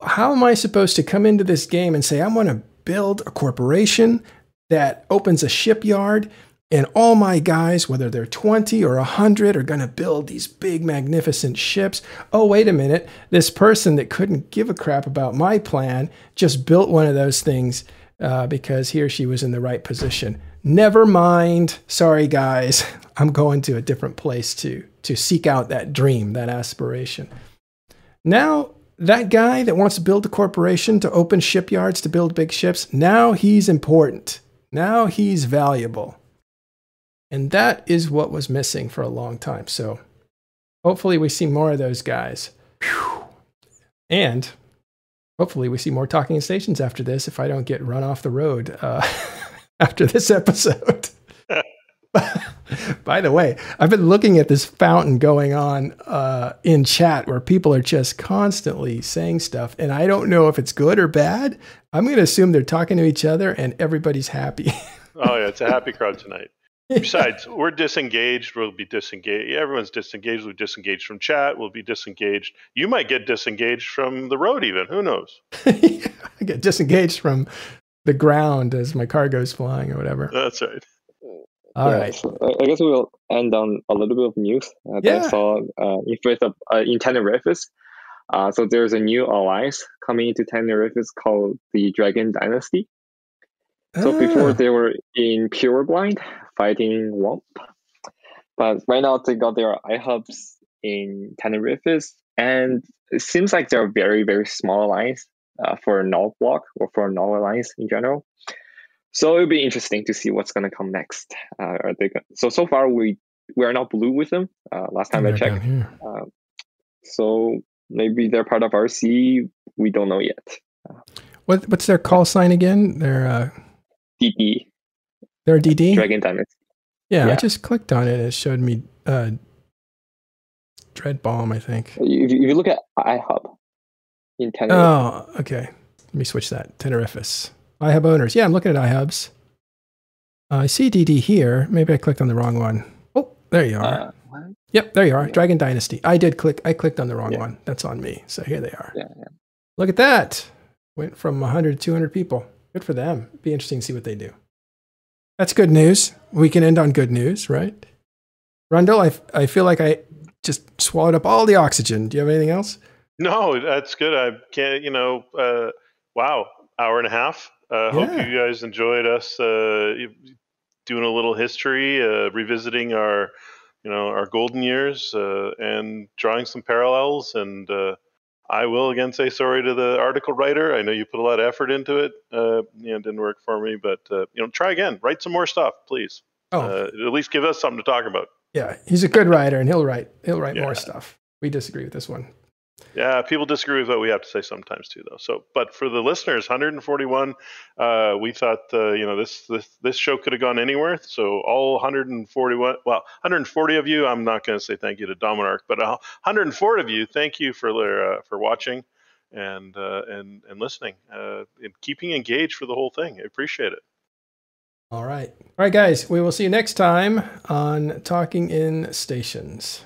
how am I supposed to come into this game and say, I want to build a corporation that opens a shipyard and all my guys, whether they're 20 or 100, are going to build these big, magnificent ships. Oh, wait a minute. This person that couldn't give a crap about my plan just built one of those things uh, because he or she was in the right position. never mind. Sorry, guys. I'm going to a different place to, to seek out that dream, that aspiration. Now, that guy that wants to build a corporation to open shipyards to build big ships, now he's important. Now he's valuable. And that is what was missing for a long time. So hopefully we see more of those guys. Whew. And hopefully we see more talking stations after this if I don't get run off the road uh, after this episode. By the way, I've been looking at this fountain going on uh, in chat where people are just constantly saying stuff, and I don't know if it's good or bad. I'm going to assume they're talking to each other and everybody's happy. oh, yeah, it's a happy crowd tonight. Besides, we're disengaged. We'll be disengaged. Everyone's disengaged. We'll be disengaged from chat. We'll be disengaged. You might get disengaged from the road, even. Who knows? I get disengaged from the ground as my car goes flying or whatever. That's right. All yeah, right. So I guess we'll end on a little bit of news that yeah. I saw uh, in, uh, in Tenerifis. Uh, so there's a new alliance coming into Tenerifis called the Dragon Dynasty. So ah. before they were in Pure-Blind fighting Womp, but right now they got their iHubs in Tenerifis, and it seems like they're very very small alliance uh, for a null block or for null alliance in general. So it'll be interesting to see what's going to come next. Uh, are they gonna, so so far we we are not blue with them. Uh, last time I checked. Uh, so maybe they're part of RC. We don't know yet. What what's their call sign again? They're uh, DD. They're DD. Dragon Dynasty. Yeah, yeah, I just clicked on it. It showed me uh, Dread Bomb. I think. If you, if you look at iHub in Tenerifis. Oh, okay. Let me switch that. Tenerifis iHub owners. Yeah, I'm looking at iHubs. Uh, I see DD here. Maybe I clicked on the wrong one. Oh, there you are. Uh, yep, there you are. Dragon Dynasty. I did click. I clicked on the wrong yeah. one. That's on me. So here they are. Yeah, yeah. Look at that. Went from 100 to 200 people. Good for them. Be interesting to see what they do. That's good news. We can end on good news, right? Rundle, I, I feel like I just swallowed up all the oxygen. Do you have anything else? No, that's good. I can't, you know, uh, wow, hour and a half. Uh, yeah. Hope you guys enjoyed us uh, doing a little history, uh, revisiting our, you know, our golden years, uh, and drawing some parallels. And uh, I will again say sorry to the article writer. I know you put a lot of effort into it. Uh, you know, it didn't work for me, but you know, try again. Write some more stuff, please. Oh. at least give us something to talk about. Yeah, he's a good writer, and he'll write he'll write yeah. more stuff. We disagree with this one. Yeah, people disagree with what we have to say sometimes too, though. So, but for the listeners, 141, uh, we thought uh, you know this this this show could have gone anywhere. So all 141, well, 140 of you, I'm not going to say thank you to Dominark, but 104 of you, thank you for uh, for watching and uh, and and listening uh, and keeping engaged for the whole thing. I appreciate it. All right, all right, guys. We will see you next time on Talking in Stations.